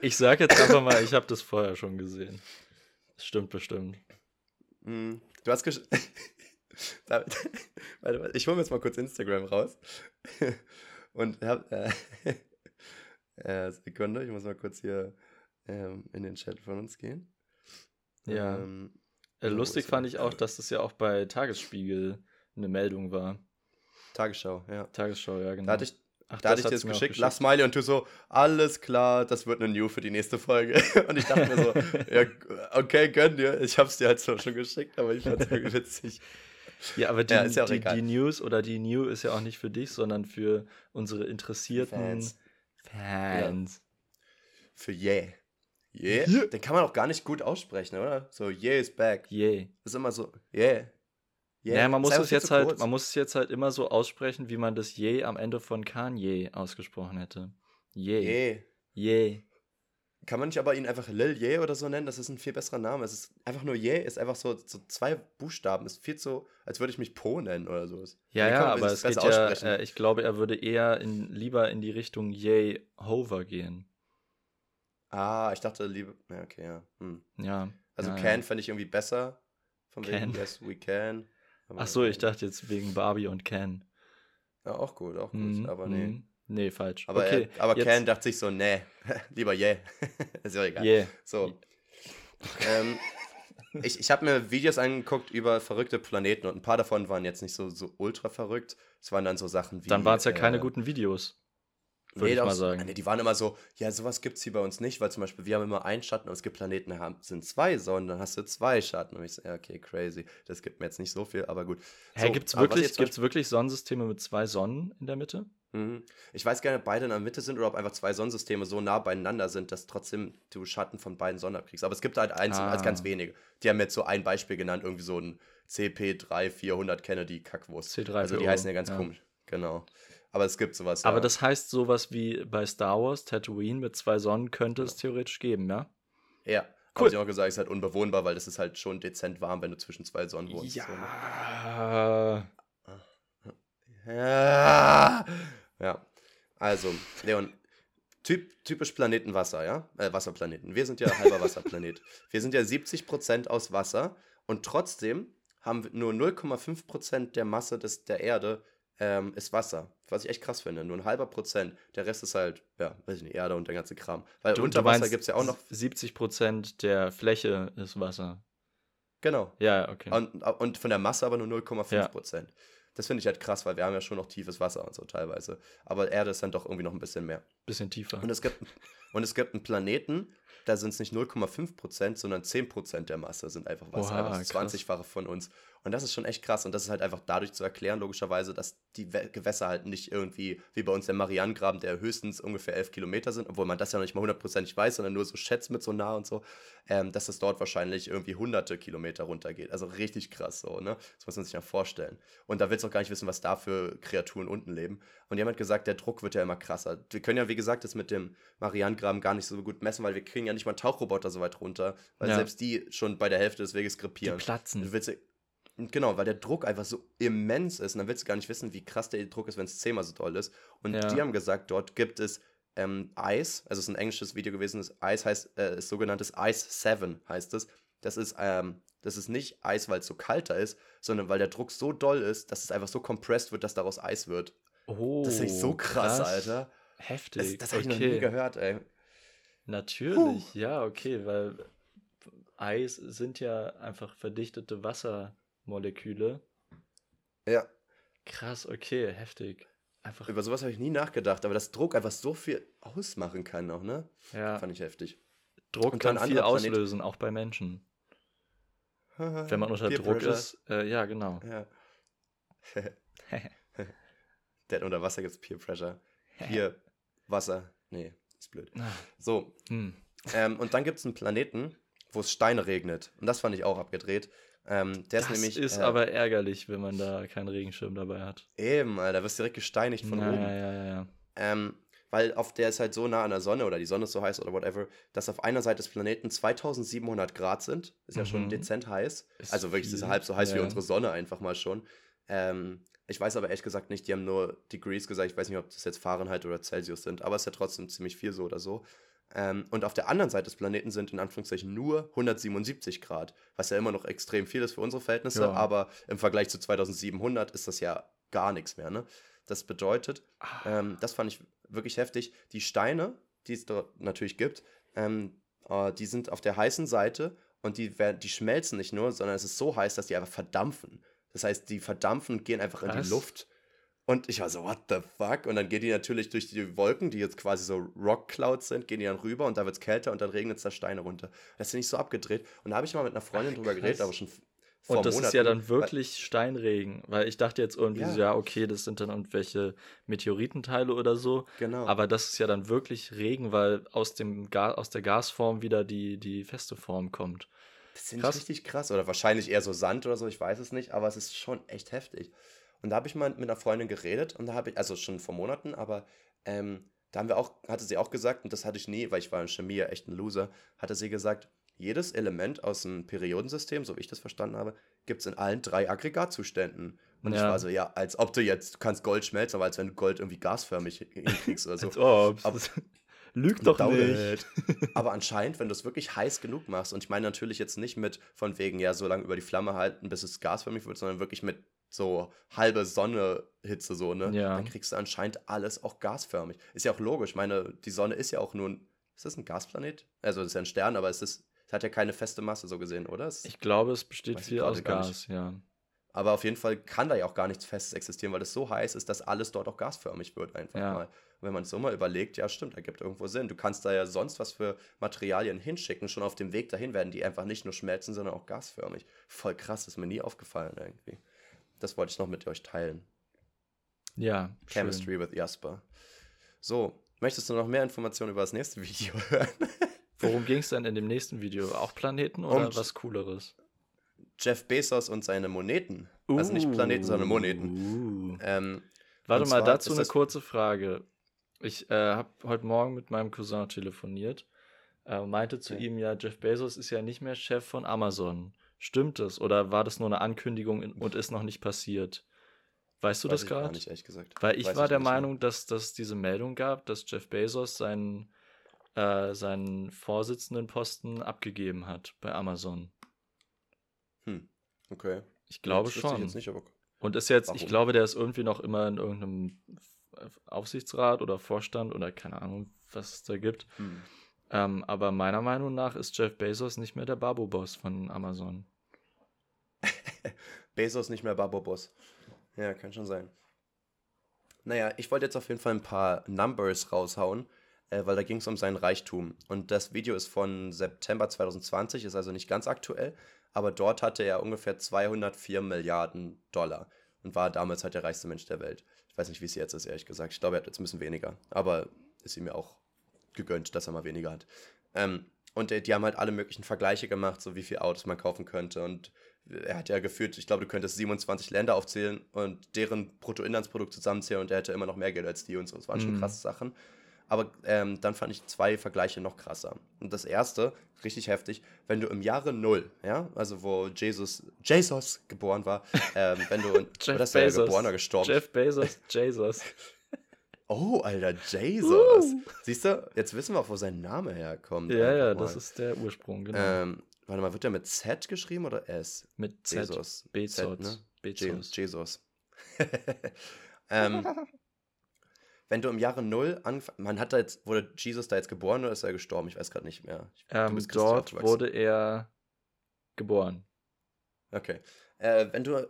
Ich sag jetzt einfach mal, ich habe das vorher schon gesehen. Das stimmt bestimmt. Mm, Du hast gesch Warte, warte, ich hole mir jetzt mal kurz Instagram raus. Und hab. Äh, äh, Sekunde, ich muss mal kurz hier ähm, in den Chat von uns gehen. Ja. Ähm, Äh, lustig fand ich auch, dass das ja auch bei Tagesspiegel eine Meldung war. Tagesschau, ja. Tagesschau, ja, genau. Da hatte ich, Ach, da hatte ich dir das geschickt, lass Smiley und du so, alles klar, das wird eine New für die nächste Folge. Und ich dachte mir so, ja, okay, gönn dir. Ich hab's dir halt so schon geschickt, aber ich fand's irgendwie witzig. Ja, aber die, Ja, ist ja die, die News oder die New ist ja auch nicht für dich, sondern für unsere interessierten Fans. Fans. Für Yeah. Yeah? Yeah. Den kann man auch gar nicht gut aussprechen, oder? So, Yeah is back. Das ist immer so, Yeah. Ja, man Ist muss es jetzt halt, kurz. man muss es jetzt halt immer so aussprechen, wie man das je am Ende von Kanye ausgesprochen hätte. Yay. Yeah. Yay. Kann man nicht aber ihn einfach Lil Ye oder so nennen? Das ist ein viel besserer Name. Es ist einfach nur Ye, ist einfach so, so zwei Buchstaben. Ist viel zu, als würde ich mich Po nennen oder so. Ja, ja, aber es geht ja, äh, ich glaube, er würde eher in, lieber in die Richtung Ye Hover gehen. Ah, ich dachte lieber, ja, okay, ja. Hm. Ja. Also ja, Can ja. fände ich irgendwie besser. Von Can. wegen Yes, we can. Ach so, ich dachte jetzt wegen Barbie und Ken. Ja, auch gut, auch gut, Mhm, aber nee. mhm. Nee, falsch. Aber, okay, er, aber jetzt- Ken dachte sich so, nee, lieber yeah. ist ja egal. Yeah. So. ähm, ich ich habe mir Videos angeguckt über verrückte Planeten und ein paar davon waren jetzt nicht so, so ultra verrückt. Es waren dann so Sachen wie. Dann waren es ja keine äh, guten Videos. Würde Nee, ich mal sagen. Nee, die waren immer so, ja, sowas gibt es hier bei uns nicht, weil zum Beispiel wir haben immer einen Schatten und es gibt Planeten, da sind zwei Sonnen, dann hast du zwei Schatten. Und ich so, ja, okay, crazy. Das gibt mir jetzt nicht so viel, aber gut. Hä, so, gibt's was wirklich, gibt's wirklich Sonnensysteme mit zwei Sonnen in der Mitte? Mhm. Ich weiß gerne, ob beide in der Mitte sind oder ob einfach zwei Sonnensysteme so nah beieinander sind, dass trotzdem du Schatten von beiden Sonnen abkriegst. Aber es gibt halt eins, Ah. als ganz wenige. Die haben jetzt so ein Beispiel genannt, irgendwie so ein CP3400 Kennedy Kackwurst. C3PO. Also die heißen ja ganz ja. komisch. Genau. Aber es gibt sowas. Aber ja. das heißt, sowas wie bei Star Wars, Tatooine mit zwei Sonnen könnte es theoretisch geben, ja? Ja. Cool. Cool. ich auch gesagt, es ist halt unbewohnbar, weil das ist halt schon dezent warm, wenn du zwischen zwei Sonnen wohnst. So, ne? Ja. Ja. Ja. Also, Leon, typ, typisch Planeten Wasser, ja? Äh, Wasserplaneten. Wir sind ja halber Wasserplanet. Wir sind ja 70% aus Wasser und trotzdem haben wir nur 0,5% der Masse des, der Erde ähm, ist Wasser. Was ich echt krass finde. Nur ein halber Prozent. Der Rest ist halt, ja, weiß ich nicht, Erde und der ganze Kram. Weil Du, unter Wasser gibt es ja auch noch. 70 Prozent der Fläche ist Wasser. Genau. Ja, okay. Und, und von der Masse aber nur 0,5 Ja. Prozent. Das finde ich halt krass, weil wir haben ja schon noch tiefes Wasser und so teilweise. Aber Erde ist dann doch irgendwie noch ein bisschen mehr. Bisschen tiefer. Und es gibt, und es gibt einen Planeten, da sind es nicht 0,5 Prozent, sondern 10 Prozent der Masse sind einfach Wasser. Oha, einfach das krass. 20-fache von uns. Und das ist schon echt krass. Und das ist halt einfach dadurch zu erklären, logischerweise, dass die Gewässer halt nicht irgendwie, wie bei uns der Marianengraben, der höchstens ungefähr 11 Kilometer sind, obwohl man das ja noch nicht mal hundertprozentig weiß, sondern nur so schätzt mit Sonar und so, ähm, dass es dort wahrscheinlich irgendwie hunderte Kilometer runtergeht. Also richtig krass so, ne? Das muss man sich ja vorstellen. Und da willst du auch gar nicht wissen, was da für Kreaturen unten leben. Und jemand gesagt, der Druck wird ja immer krasser. Wir können ja, wie gesagt, das mit dem Marianengraben gar nicht so gut messen, weil wir kriegen ja nicht mal einen Tauchroboter so weit runter, weil Ja. selbst die schon bei der Hälfte des Weges Die krepieren. platzen. Du willst, genau, weil der Druck einfach so immens ist und dann willst du gar nicht wissen, wie krass der Druck ist, wenn es zehnmal so doll ist. Und Ja. die haben gesagt, dort gibt es ähm, Ice, also es ist ein englisches Video gewesen, das Ice heißt, äh, ist sogenanntes Ice 7 heißt es. Das ist, ähm, das ist nicht Eis, weil es so kalter ist, sondern weil der Druck so doll ist, dass es einfach so compressed wird, dass daraus Eis wird. Oh, Das ist echt so krass, Alter. Heftig. Das, das habe ich noch okay. nie gehört, ey. Natürlich, ja, okay, weil Eis sind ja einfach verdichtete Wassermoleküle. Ja, Krass, okay, heftig. Einfach, über sowas habe ich nie nachgedacht, aber dass Druck einfach so viel ausmachen kann auch, ne? ja, Fand ich heftig. Druck kann viel anderer Planet- auslösen, auch bei Menschen. Wenn man unter Peer Druck Pressure. ist, äh, ja, genau. Ja. Der unter Wasser gibt's Peer Pressure. Hier, Wasser. Nee, ist blöd. So, hm. ähm, und dann gibt's einen Planeten, wo es Steine regnet. Und das fand ich auch abgedreht. Ähm, der Das ist nämlich. ist äh, aber ärgerlich, wenn man da keinen Regenschirm dabei hat. Eben, Alter, wirst direkt gesteinigt von ja, oben. ja, ja, ja. Ähm, weil auf der ist halt so nah an der Sonne oder die Sonne ist so heiß oder whatever, dass auf einer Seite des Planeten 2700 Grad sind. Ist ja schon Mhm. dezent heiß. Ist also wirklich, das ist halb so heiß wie ja. unsere Sonne einfach mal schon. Ähm, ich weiß aber ehrlich gesagt nicht, die haben nur Degrees gesagt. Ich weiß nicht, ob das jetzt Fahrenheit oder Celsius sind, aber es ist ja trotzdem ziemlich viel so oder so. Ähm, und auf der anderen Seite des Planeten sind in Anführungszeichen nur 177 Grad, was ja immer noch extrem viel ist für unsere Verhältnisse, Ja. aber im Vergleich zu 2700 ist das ja gar nichts mehr. Ne? Das bedeutet, Ah. ähm, das fand ich wirklich heftig. Die Steine, die es dort natürlich gibt, ähm, äh, die sind auf der heißen Seite und die, werden, die schmelzen nicht nur, sondern es ist so heiß, dass die einfach verdampfen. Das heißt, die verdampfen und gehen einfach in Was? die Luft. Und ich war so, what the fuck? Und dann gehen die natürlich durch die Wolken, die jetzt quasi so Rock Clouds sind, gehen die dann rüber und da wird es kälter und dann regnet es da Steine runter. Das finde ich so abgedreht. Und da habe ich mal mit einer Freundin Ach, drüber geredet, aber schon vor Und das Monaten. ist ja dann weil- wirklich Steinregen, weil ich dachte jetzt irgendwie Ja. so, ja, okay, das sind dann irgendwelche Meteoritenteile oder so, Genau. aber das ist ja dann wirklich Regen, weil aus, dem Ga aus der Gasform wieder die, die feste Form kommt. Das finde ich richtig krass. Oder wahrscheinlich eher so Sand oder so, ich weiß es nicht, aber es ist schon echt heftig. Und da habe ich mal mit einer Freundin geredet und da habe ich, also schon vor Monaten, aber ähm, da haben wir auch, hatte sie auch gesagt, und das hatte ich nie, weil ich war in Chemie ja echt ein Loser, hatte sie gesagt, jedes Element aus dem Periodensystem, so wie ich das verstanden habe, gibt es in allen drei Aggregatzuständen. Und ja. ich war so, ja, als ob du jetzt, du kannst Gold schmelzen, aber als wenn du Gold irgendwie gasförmig hinkriegst oder so. als ob. Aber, Lüg doch nicht. aber anscheinend, wenn du es wirklich heiß genug machst, und ich meine natürlich jetzt nicht mit von wegen, ja, so lange über die Flamme halten, bis es gasförmig wird, sondern wirklich mit so halbe Sonne-Hitze, so, ne? Ja. Dann kriegst du anscheinend alles auch gasförmig. Ist ja auch logisch. Ich meine, die Sonne ist ja auch nur ein. Ist das ein Gasplanet? Also, das ist ja ein Stern, aber es ist. Es hat ja keine feste Masse so gesehen, oder? Es, ich glaube, es besteht viel aus Gas, ja. Aber auf jeden Fall kann da ja auch gar nichts Festes existieren, weil es so heiß ist, dass alles dort auch gasförmig wird, einfach ja. mal. Und wenn man es so mal überlegt, ja, stimmt, ergibt irgendwo Sinn. Du kannst da ja sonst was für Materialien hinschicken. Schon auf dem Weg dahin werden die einfach nicht nur schmelzen, sondern auch gasförmig. Voll krass, ist mir nie aufgefallen irgendwie. Das wollte ich noch mit euch teilen. Ja. Chemistry schön. with Jasper. So, möchtest du noch mehr Informationen über das nächste Video hören? Worum ging es denn in dem nächsten Video? Auch Planeten oder um was Cooleres? Jeff Bezos und seine Moneten. Uh, also nicht Planeten, sondern Moneten. Uh. Ähm, Warte mal, dazu eine kurze Frage. Ich äh, habe heute Morgen mit meinem Cousin telefoniert. Er meinte zu okay. ihm, ja, Jeff Bezos ist ja nicht mehr Chef von Amazon. Stimmt das? Oder war das nur eine Ankündigung und ist noch nicht passiert? Weißt du Weiß das gerade? nicht, ehrlich gesagt. Weil ich Weiß war ich der Meinung, dass es diese Meldung gab, dass Jeff Bezos seinen, äh, seinen Vorsitzendenposten abgegeben hat bei Amazon. Hm, okay. Ich glaube ja, schon. Nicht, und ist jetzt, Warum? ich glaube, der ist irgendwie noch immer in irgendeinem Aufsichtsrat oder Vorstand oder keine Ahnung, was es da gibt. Hm. Ähm, aber meiner Meinung nach ist Jeff Bezos nicht mehr der Babo-Boss von Amazon. Bezos nicht mehr Babo-Boss. Ja, kann schon sein. Naja, ich wollte jetzt auf jeden Fall ein paar Numbers raushauen, äh, weil da ging es um seinen Reichtum. Und das Video ist von September 2020, ist also nicht ganz aktuell, aber dort hatte er ungefähr 204 Milliarden Dollar und war damals halt der reichste Mensch der Welt. Ich weiß nicht, wie es jetzt ist, ehrlich gesagt. Ich glaube, er hat jetzt ein bisschen weniger, aber ist ihm ja auch gegönnt, dass er mal weniger hat. Ähm, und die, die haben halt alle möglichen Vergleiche gemacht, so wie viele Autos man kaufen könnte. Und er hat ja gefühlt, ich glaube, du könntest 27 Länder aufzählen und deren Bruttoinlandsprodukt zusammenzählen und er hätte immer noch mehr Geld als die und so. Das waren schon mhm. krasse Sachen. Aber ähm, dann fand ich zwei Vergleiche noch krasser. Und das erste, richtig heftig, wenn du im Jahre Null, ja, also wo Jesus, Jesus geboren war, ähm, wenn du, Jeff oder ist er geboren oder gestorben? Jeff Bezos, Jesus. Oh, Alter, Jesus. Uh. Siehst du, jetzt wissen wir auch, wo sein Name herkommt. Ja, ja, das ist der Ursprung, genau. Ähm, warte mal, wird der mit Z geschrieben oder S? Mit Z. Jesus. Bezos. Z, ne? Bezos. Jesus. ähm, wenn du im Jahre Null angefangen, man hat da jetzt, wurde Jesus da jetzt geboren oder ist er gestorben? Ich weiß gerade nicht mehr. Ich, ähm, dort wurde er geboren. Okay. Äh, wenn du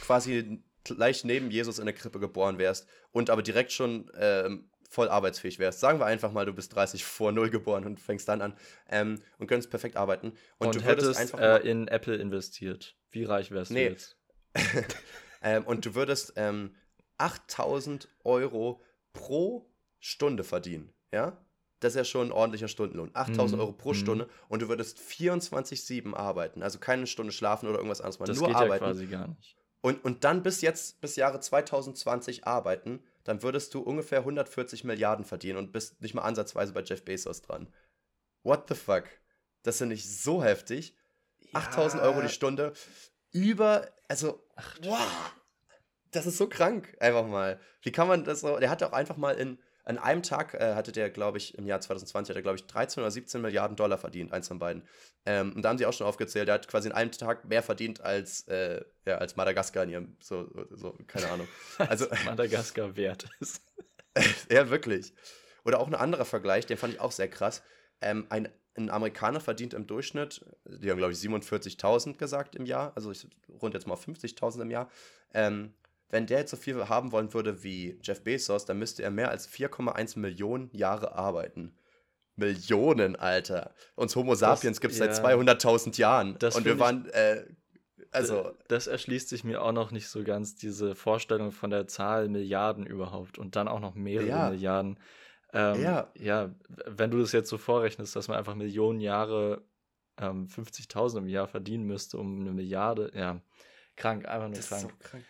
quasi gleich neben Jesus in der Krippe geboren wärst und aber direkt schon ähm, voll arbeitsfähig wärst. Sagen wir einfach mal, du bist 30 vor 0 geboren und fängst dann an ähm, und könntest perfekt arbeiten. Und, und du hättest einfach äh, in Apple investiert. Wie reich wärst nee. du jetzt? ähm, und du würdest ähm, 8000 Euro pro Stunde verdienen. Ja? Das ist ja schon ein ordentlicher Stundenlohn. 8000 mhm. Euro pro mhm. Stunde und du würdest 24-7 arbeiten. Also keine Stunde schlafen oder irgendwas anderes. Mal das nur geht arbeiten. ja quasi gar nicht und, und dann bis jetzt, bis Jahre 2020 arbeiten, dann würdest du ungefähr 140 Milliarden verdienen und bist nicht mal ansatzweise bei Jeff Bezos dran. What the fuck? Das finde ich so heftig. Ja. 8000 Euro die Stunde. Über, also, Ach, wow. Das ist so krank, einfach mal. Wie kann man das so, der hat auch einfach mal in, an einem Tag äh, hatte der, glaube ich, im Jahr 2020 hat er, glaube ich, 13 oder 17 Milliarden Dollar verdient, eins von beiden. Ähm, und da haben sie auch schon aufgezählt, er hat quasi in einem Tag mehr verdient als, äh, ja, als Madagaskar in ihrem, so, so keine Ahnung. Also, Madagaskar wert ist. ja, wirklich. Oder auch ein anderer Vergleich, den fand ich auch sehr krass. Ähm, ein, ein Amerikaner verdient im Durchschnitt, die haben, glaube ich, 47.000 gesagt im Jahr, also ich rund jetzt mal 50.000 im Jahr. Ähm, wenn der jetzt so viel haben wollen würde wie Jeff Bezos, dann müsste er mehr als 4,1 Millionen Jahre arbeiten. Millionen, Alter. Uns Homo sapiens gibt es ja, seit 200.000 Jahren. und wir waren, äh, also. Das erschließt sich mir auch noch nicht so ganz, diese Vorstellung von der Zahl Milliarden überhaupt und dann auch noch mehrere ja. Milliarden. Ähm, ja. ja, wenn du das jetzt so vorrechnest, dass man einfach Millionen Jahre ähm, 50.000 im Jahr verdienen müsste, um eine Milliarde, ja, krank, einfach nur das krank. Ist so krank.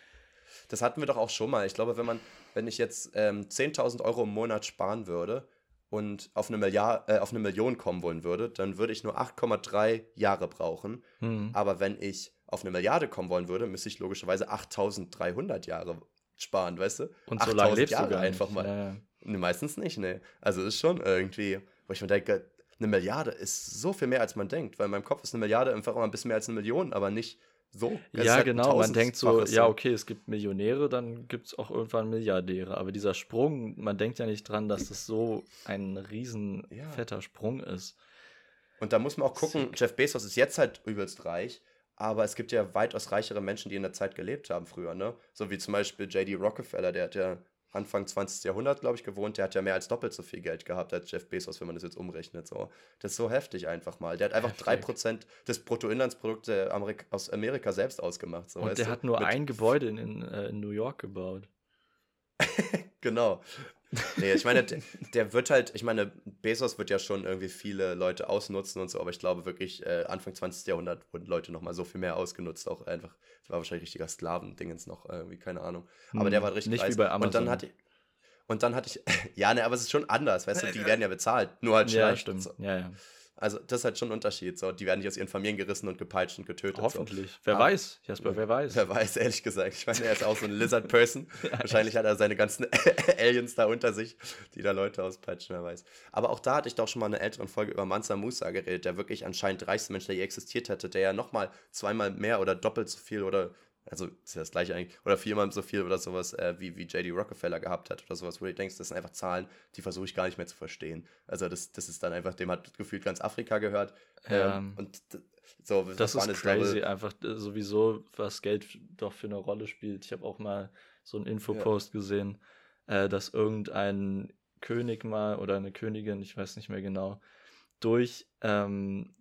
Das hatten wir doch auch schon mal. Ich glaube, wenn man wenn ich jetzt ähm, 10.000 Euro im Monat sparen würde und auf eine, Milliard, äh, auf eine Million kommen wollen würde, dann würde ich nur 8,3 Jahre brauchen. Hm. Aber wenn ich auf eine Milliarde kommen wollen würde, müsste ich logischerweise 8.300 Jahre sparen, weißt du? Und so lange 8000 lebst Jahre du gar einfach nicht. mal. Ja, ja. Nee, meistens nicht, ne. Also ist schon irgendwie, wo ich mir denke, eine Milliarde ist so viel mehr, als man denkt, weil in meinem Kopf ist eine Milliarde einfach immer ein bisschen mehr als eine Million, aber nicht so. Ja, halt genau. Man denkt so, ja, okay, es gibt Millionäre, dann gibt es auch irgendwann Milliardäre. Aber dieser Sprung, man denkt ja nicht dran, dass das so ein riesen Ja. fetter Sprung ist. Und da muss man auch gucken, Sick. Jeff Bezos ist jetzt halt übelst reich, aber es gibt ja weitaus reichere Menschen, die in der Zeit gelebt haben früher, ne? So wie zum Beispiel J.D. Rockefeller, der hat ja Anfang 20. Jahrhundert, glaube ich, gewohnt, der hat ja mehr als doppelt so viel Geld gehabt als Jeff Bezos, wenn man das jetzt umrechnet. So. Das ist so heftig einfach mal. Der hat einfach Heftig. 3% des Bruttoinlandsprodukts der Amerik aus Amerika selbst ausgemacht. So, Und der hat nur ein Gebäude in, in, äh, in New York gebaut. Genau. Nee, ich meine, der, der wird halt, ich meine, Bezos wird ja schon irgendwie viele Leute ausnutzen und so, aber ich glaube wirklich, äh, Anfang 20. Jahrhundert wurden Leute nochmal so viel mehr ausgenutzt, auch einfach, das war wahrscheinlich richtiger Sklavendingens noch, irgendwie, keine Ahnung. Aber Hm, der war richtig Nicht wie reich. bei Und Amazon. dann hatte ich, und dann hatte ich, ja, ne, aber es ist schon anders, weißt du, die werden ja bezahlt, nur halt ja, schlecht. stimmt. So. Ja, ja. Also das ist halt schon ein Unterschied, so, die werden nicht aus ihren Familien gerissen und gepeitscht und getötet. So. Hoffentlich. Wer Aber- weiß, Jasper, wer weiß. Wer weiß, ehrlich gesagt. Ich meine, er ist auch so ein Lizard-Person. Wahrscheinlich hat er seine ganzen Aliens da unter sich, die da Leute auspeitschen, wer weiß. Aber auch da hatte ich doch schon mal in einer älteren Folge über Mansa Musa geredet, der wirklich anscheinend reichste Mensch, der je existiert hätte, der ja nochmal zweimal mehr oder doppelt so viel oder, also ist ja das gleiche eigentlich, oder viermal so viel oder sowas äh, wie, wie J.D. Rockefeller gehabt hat oder sowas, wo du denkst, das sind einfach Zahlen, die versuche ich gar nicht mehr zu verstehen. Also das, das ist dann einfach, dem hat gefühlt ganz Afrika gehört. Ja. Ähm, und so, Das was ist crazy, einfach äh, sowieso, was Geld doch für eine Rolle spielt. Ich habe auch mal so einen Infopost gesehen, äh, dass irgendein König mal oder eine Königin, ich weiß nicht mehr genau, durch, ähm,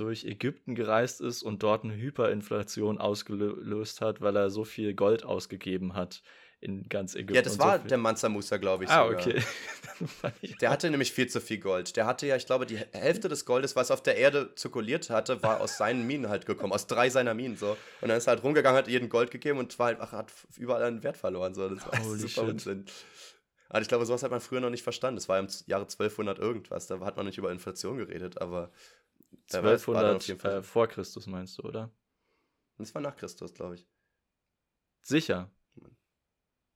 durch Ägypten gereist ist und dort eine Hyperinflation ausgelöst hat, weil er so viel Gold ausgegeben hat in ganz Ägypten. Ja, das war so der Mansa Musa, glaube ich. Ah, sogar. okay. Der hatte nämlich viel zu viel Gold. Der hatte ja, ich glaube, die Hälfte des Goldes, was auf der Erde zirkuliert hatte, war aus seinen Minen halt gekommen, aus drei seiner Minen so. Und dann ist er halt rumgegangen, hat jeden Gold gegeben und war einfach, hat überall einen Wert verloren. So. Das war Holy super shit. Unsinn. Aber ich glaube, sowas hat man früher noch nicht verstanden. Das war im Jahre 1200 irgendwas. Da hat man nicht über Inflation geredet, aber wer weiß, war dann auf 1200 jeden Fall- äh, vor Christus meinst du, oder? das war nach Christus, glaube ich. Sicher.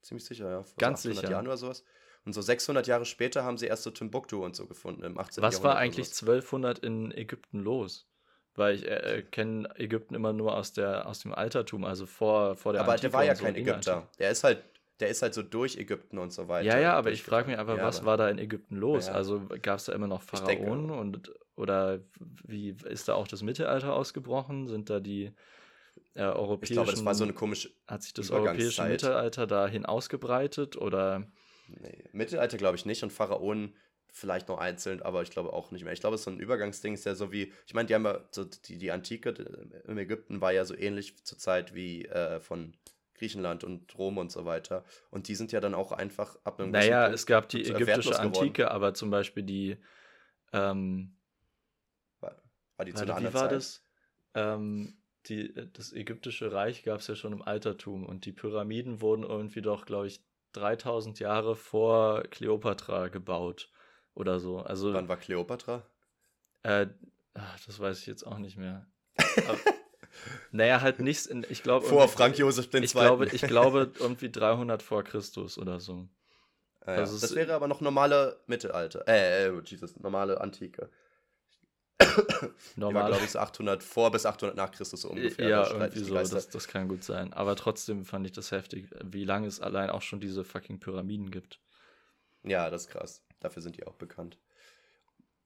Ziemlich sicher, ja. Vor Ganz 800 sicher. Jahren oder sowas. Und so 600 Jahre später haben sie erst so Timbuktu und so gefunden, im 18. Was war Jahrhundert oder eigentlich sowas. 1200 in Ägypten los? Weil ich äh, äh, kenne Ägypten immer nur aus, der, aus dem Altertum, also vor, vor der Aber Antike der war ja so, kein Ägypter. Der ist halt, der ist halt so durch Ägypten und so weiter. Ja, ja, aber ich frage mich einfach, Ja, was war da in Ägypten los? Ja, ja. Also gab es da immer noch Ich denke- Pharaonen und oder wie ist da auch das Mittelalter ausgebrochen? Sind da die äh, europäischen Ich glaube, das war so eine komische. hat sich das europäische Mittelalter dahin ausgebreitet oder Nee, Mittelalter glaube ich nicht und Pharaonen vielleicht noch einzeln, aber ich glaube auch nicht mehr. Ich glaube, es ist so ein Übergangsding, ist ja so wie, ich meine, die haben ja so die, die Antike im Ägypten war ja so ähnlich zur Zeit wie äh, von Griechenland und Rom und so weiter. Und die sind ja dann auch einfach ab einem Naja, es gab die ägyptische wertlos geworden. Antike, aber zum Beispiel die ähm, War die zu einer wie anderen war Zeit? das? Ähm, die, das ägyptische Reich gab es ja schon im Altertum und die Pyramiden wurden irgendwie doch, glaube ich, 3000 Jahre vor Kleopatra gebaut oder so. Also, Wann war Kleopatra? äh, ach, das weiß ich jetzt auch nicht mehr. Aber, naja, halt nichts, in, ich glaube, Vor Frank Josef II. ich glaube, ich glaube irgendwie 300 vor Christus oder so. Ah, ja. also das wäre aber noch normale Mittelalter. Äh, äh, Jesus, normale Antike. War, Normal. glaube ich, so 800 vor bis 800 nach Christus so ungefähr. ja, irgendwie so, das, das kann gut sein. Aber trotzdem fand ich das heftig, wie lange es allein auch schon diese fucking Pyramiden gibt. Ja, das ist krass. Dafür sind die auch bekannt.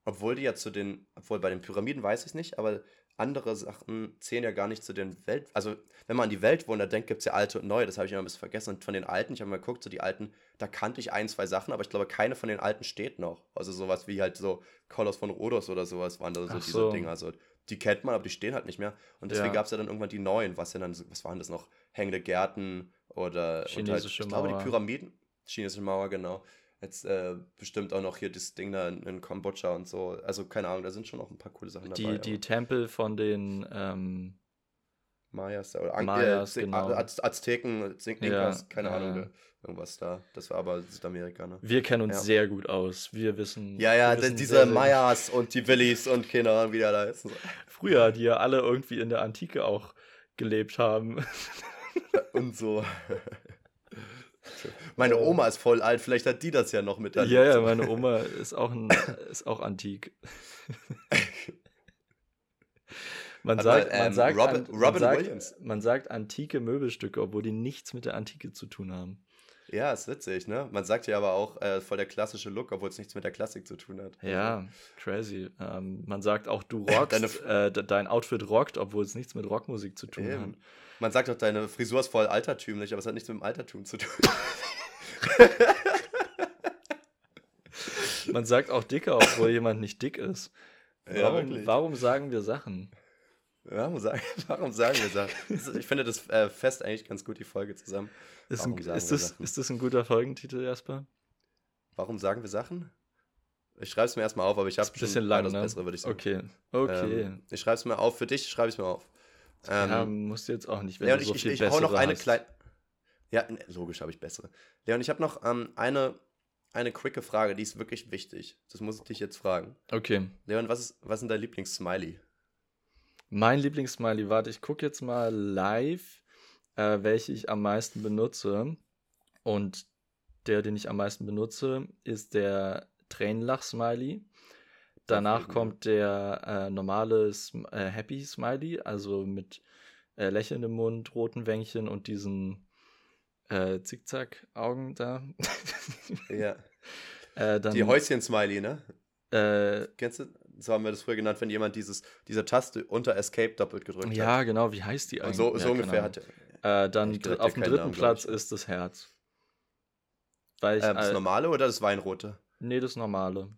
Obwohl die ja zu den, obwohl bei den Pyramiden weiß ich nicht, aber andere Sachen zählen ja gar nicht zu den Welt. Also, wenn man an die Weltwunder denkt, gibt es ja alte und neue. Das habe ich immer ein bisschen vergessen. Und von den alten, ich habe mal geguckt, so die alten, da kannte ich ein, zwei Sachen, aber ich glaube, keine von den alten steht noch. Also, sowas wie halt so Kolos von Rhodos oder sowas waren da so Ach diese so. Dinger. Also, die kennt man, aber die stehen halt nicht mehr. Und deswegen Ja. gab es ja dann irgendwann die neuen, was ja dann, so- was waren das noch? Hängende Gärten oder und Chinesische halt, ich glaube, Mauer. die Pyramiden. Chinesische Mauer, genau. Jetzt äh, bestimmt auch noch hier das Ding da in, in Kambodscha und so. Also keine Ahnung, da sind schon noch ein paar coole Sachen dabei. Die, die Tempel von den, ähm, Mayas oder An Mayas, äh, genau. Az Azteken, Inkas, Ja, keine ja, Ahnung, ne, irgendwas da. Das war aber Südamerika, ne? Wir kennen uns Ja. sehr gut aus. Wir wissen. Ja, ja, wissen diese Mayas und die Willis und keine Ahnung, wie der da ist. Früher, die ja alle irgendwie in der Antike auch gelebt haben. Und so. Meine Oma ist voll alt, vielleicht hat die das ja noch mit ja, ja, meine Oma ist auch, ein, ist auch antik. Man Hat sagt, mal, man, ähm, sagt, Robin- an, man, Robin sagt, Williams. man sagt antike Möbelstücke, obwohl die nichts mit der Antike zu tun haben. Ja, ist witzig, ne? Man sagt ja aber auch äh, voll der klassische Look, obwohl es nichts mit der Klassik zu tun hat. Ja, crazy. Ähm, man sagt auch, du rockst, äh, de- dein Outfit rockt, obwohl es nichts mit Rockmusik zu tun Eben. hat. Man sagt auch, deine Frisur ist voll altertümlich, aber es hat nichts mit dem Altertum zu tun. Man sagt auch dicker, obwohl jemand nicht dick ist. Ja, Warum, wirklich. warum sagen wir Sachen? Warum sagen, warum sagen wir das? Ich finde, das äh, fasst eigentlich ganz gut die Folge zusammen. Ist, ein, ist, das, Sachen? ist das ein guter Folgentitel, Jasper? Warum sagen wir Sachen? Ich schreibe es mir erstmal auf, aber ich habe ein bisschen lang, ne? bessere, würde ich sagen. Okay, okay. Ähm, ich schreibe es mir auf. Für dich schreibe ich es mir auf. Ähm, ja, musst du jetzt auch nicht, wenn Leon, du so ich, viel ich, ich hau noch eine kleine. Ja, logisch habe ich bessere. Leon, ich habe noch ähm, eine, eine quicke Frage, die ist wirklich wichtig. Das muss ich dich jetzt fragen. Okay. Leon, was ist, was ist denn dein Lieblings-Smiley? Mein Lieblingssmiley, warte, ich gucke jetzt mal live, äh, welche ich am meisten benutze. Und der, den ich am meisten benutze, ist der Tränenlach-Smiley. Danach kommt der äh, normale Sm äh, Happy Smiley, also mit äh, lächelndem Mund, roten Wänkchen und diesen äh, Zickzack-Augen da. Ja. äh, dann, Die Häuschen-Smiley, ne? äh, Kennst du? So haben wir das früher genannt, wenn jemand dieses, diese Taste unter Escape doppelt gedrückt ja, hat. genau, wie heißt die eigentlich? so, Ja, so keine ungefähr hat er. Dann auf dem dritten Namen, Platz ist das Herz. Weil ich, das normale oder das Weinrote? nee, das normale.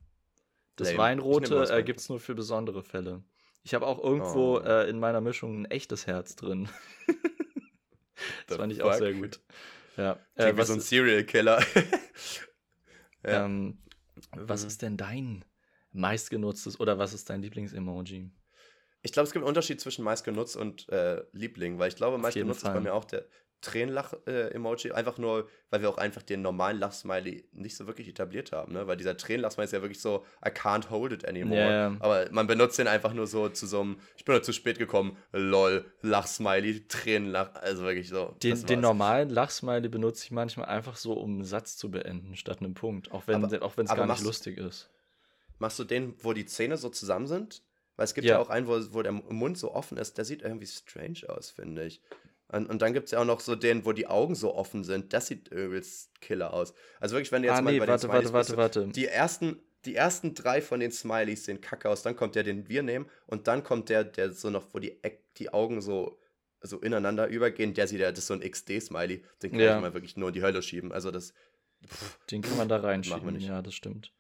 Das Lame. Weinrote äh, gibt es nur für besondere Fälle. Ich habe auch irgendwo Oh. äh, in meiner Mischung ein echtes Herz drin. das fand ich auch fuck? sehr gut. Ja. Äh, wie was so ein Serial Killer. ja. ähm, was Mhm. ist denn dein meistgenutztes oder was ist dein Lieblingsemoji? Ich glaube, es gibt einen Unterschied zwischen meistgenutzt und äh, Liebling, weil ich glaube, meistgenutzt ist bei mir auch der Tränenlach-Emoji, einfach nur, weil wir auch einfach den normalen Lach-Smiley nicht so wirklich etabliert haben, ne? Weil dieser Tränenlach-Smiley ist ja wirklich so, I can't hold it anymore. Ja. Aber man benutzt den einfach nur so zu so einem, ich bin zu spät gekommen, lol, Lach-Smiley, Tränenlach, also wirklich so. Den, den normalen Lachsmiley benutze ich manchmal einfach so, um einen Satz zu beenden, statt einem Punkt. Auch wenn es gar nicht machst- lustig ist. Machst du den, wo die Zähne so zusammen sind? Weil es gibt ja, Ja. auch einen, wo, wo der Mund so offen ist, der sieht irgendwie strange aus, finde ich. Und, und dann gibt es ja auch noch so den, wo die Augen so offen sind. Das sieht übelst killer aus. Also wirklich, wenn du jetzt Ah, mal nee, bei warte, den Smileys warte, warte, warte. Die ersten, die ersten drei von den Smileys sehen kacke aus. Dann kommt der, den wir nehmen. Und dann kommt der, der so noch, wo die, Eck, die Augen so, so ineinander übergehen. Der sieht ja, das ist so ein XD-Smiley. Den kann Ja. ich mal wirklich nur in die Hölle schieben. Also das. Den kann man da reinschieben. Ja, das stimmt.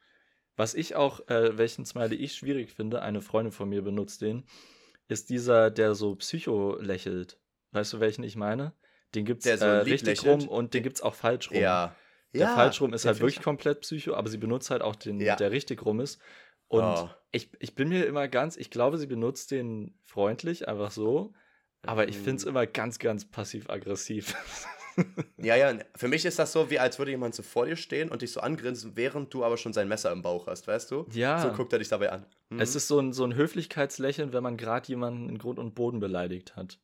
Was ich auch, äh, welchen Smiley ich schwierig finde, eine Freundin von mir benutzt den, ist dieser, der so psycho lächelt. Weißt du, welchen ich meine? Den gibt's Der so äh, richtig lächelt? rum und den gibt's auch falsch rum. Ja. Der ja, falsch rum ist halt wirklich komplett psycho, aber sie benutzt halt auch den, Ja. der richtig rum ist. Und Oh. ich, ich bin mir immer ganz, ich glaube, sie benutzt den freundlich, einfach so. Aber ich finde es Mhm. immer ganz, ganz passiv-aggressiv. Ja, ja, für mich ist das so, wie als würde jemand so vor dir stehen und dich so angrinsen, während du aber schon sein Messer im Bauch hast, weißt du? ja. So guckt er dich dabei an. Mhm. Es ist so ein, so ein Höflichkeitslächeln, wenn man gerade jemanden in Grund und Boden beleidigt hat.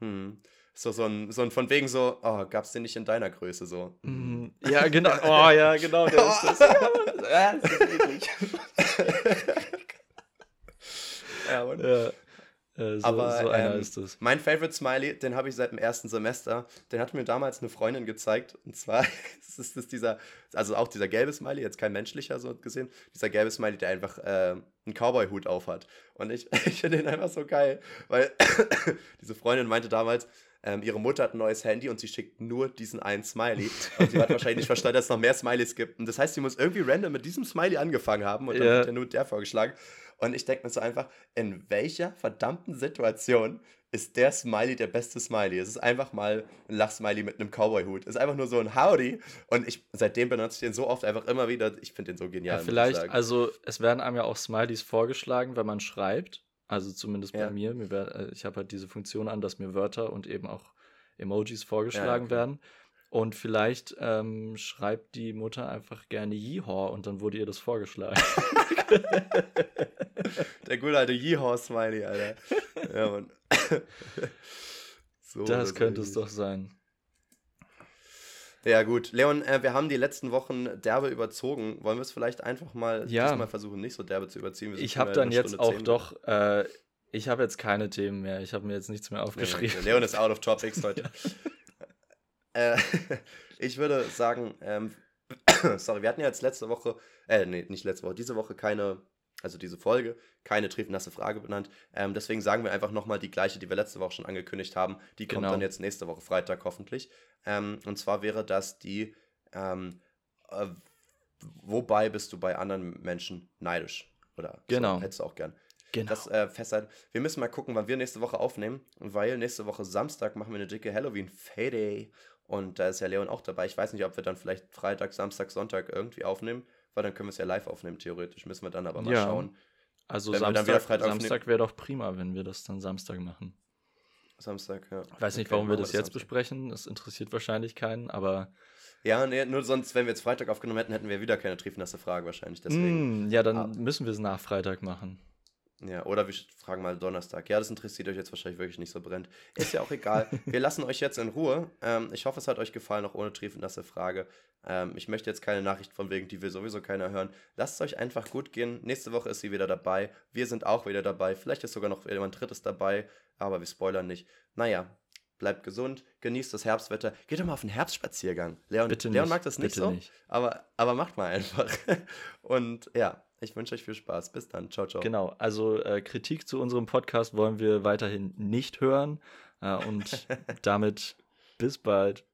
Mhm. So, so, ein, so ein von wegen so, oh, gab's den nicht in deiner Größe so. Mhm. Ja, genau. Oh, ja, genau. Der ist das. ja, das ist eklig. ja, und Ja. Äh, so, Aber, so einer ähm, ist es. Mein Favorite Smiley, den habe ich seit dem ersten Semester. Den hat mir damals eine Freundin gezeigt. Und zwar ist es dieser, also auch dieser gelbe Smiley, jetzt kein menschlicher so gesehen, dieser gelbe Smiley, der einfach äh, einen Cowboy-Hut aufhat. Und ich, ich finde den einfach so geil, weil diese Freundin meinte damals, ähm, ihre Mutter hat ein neues Handy und sie schickt nur diesen einen Smiley. Und sie hat wahrscheinlich nicht verstanden, dass es noch mehr Smileys gibt. Und das heißt, sie muss irgendwie random mit diesem Smiley angefangen haben und dann Ja. wird ja nur der vorgeschlagen. Und ich denke mir so einfach, in welcher verdammten Situation ist der Smiley der beste Smiley? Es ist einfach mal ein Lachsmiley mit einem Cowboy-Hut. Es ist einfach nur so ein Howdy. Und ich, seitdem benutze ich den so oft einfach immer wieder. Ich finde den so genial. Ja, vielleicht, also es werden einem ja auch Smileys vorgeschlagen, wenn man schreibt. Also zumindest bei Ja. mir. mir wär, äh, ich habe halt diese Funktion an, dass mir Wörter und eben auch Emojis vorgeschlagen okay. werden. Und vielleicht ähm, schreibt die Mutter einfach gerne Yeehaw und dann wurde ihr das vorgeschlagen. Der gute alte Yeehaw-Smiley, Alter. Ja, Mann. so, das könnte es doch sein. Ja, gut. Leon, äh, wir haben die letzten Wochen derbe überzogen. Wollen wir es vielleicht einfach mal Ja. diesmal versuchen, nicht so derbe zu überziehen? Ich habe dann jetzt Stunde auch zehn. doch, äh, ich habe jetzt keine Themen mehr. Ich habe mir jetzt nichts mehr Nee, aufgeschrieben. okay. Leon ist out of topics heute. Äh, ich würde sagen, ähm, sorry, wir hatten ja jetzt letzte Woche, äh, nee, nicht letzte Woche, diese Woche keine, also diese Folge, keine triefnasse Frage benannt. Ähm, deswegen sagen wir einfach nochmal die gleiche, die wir letzte Woche schon angekündigt haben. Die kommt Genau. dann jetzt nächste Woche Freitag hoffentlich. Ähm, und zwar wäre das die, ähm, äh, wobei bist du bei anderen Menschen neidisch? Oder Genau. so, hättest du auch gern. Genau. Das äh, festhalten. Wir müssen mal gucken, wann wir nächste Woche aufnehmen, weil nächste Woche Samstag machen wir eine dicke Halloween-Fayday. Und da ist ja Leon auch dabei. Ich weiß nicht, ob wir dann vielleicht Freitag, Samstag, Sonntag irgendwie aufnehmen, weil dann können wir es ja live aufnehmen, theoretisch. Müssen wir dann aber mal Ja. schauen. also wenn Samstag, Samstag wäre doch prima, wenn wir das dann Samstag machen. Samstag, ja. Ich weiß nicht, Okay, warum wir machen das jetzt Samstag. besprechen. Das interessiert wahrscheinlich keinen, aber Ja, nee, nur sonst, wenn wir jetzt Freitag aufgenommen hätten, hätten wir wieder keine triefnasse Frage wahrscheinlich. Deswegen. Mm, ja, dann Ah. müssen wir es nach Freitag machen. Ja, oder wir fragen mal Donnerstag. Ja, das interessiert euch jetzt wahrscheinlich wirklich nicht so brennend. Ist ja auch egal. wir lassen euch jetzt in Ruhe. Ähm, ich hoffe, es hat euch gefallen, auch ohne triefnasse Frage. Ähm, ich möchte jetzt keine Nachricht von wegen, die will sowieso keiner hören. Lasst es euch einfach gut gehen. Nächste Woche ist sie wieder dabei. Wir sind auch wieder dabei. Vielleicht ist sogar noch jemand Drittes dabei, aber wir spoilern nicht. Naja, bleibt gesund, genießt das Herbstwetter. Geht doch mal auf einen Herbstspaziergang. Leon, Leon mag das nicht bitte so, nicht. Aber, aber macht mal einfach. Und ja, ich wünsche euch viel Spaß. Bis dann. Ciao, ciao. Genau, also äh, Kritik zu unserem Podcast wollen wir weiterhin nicht hören. Äh, und damit bis bald.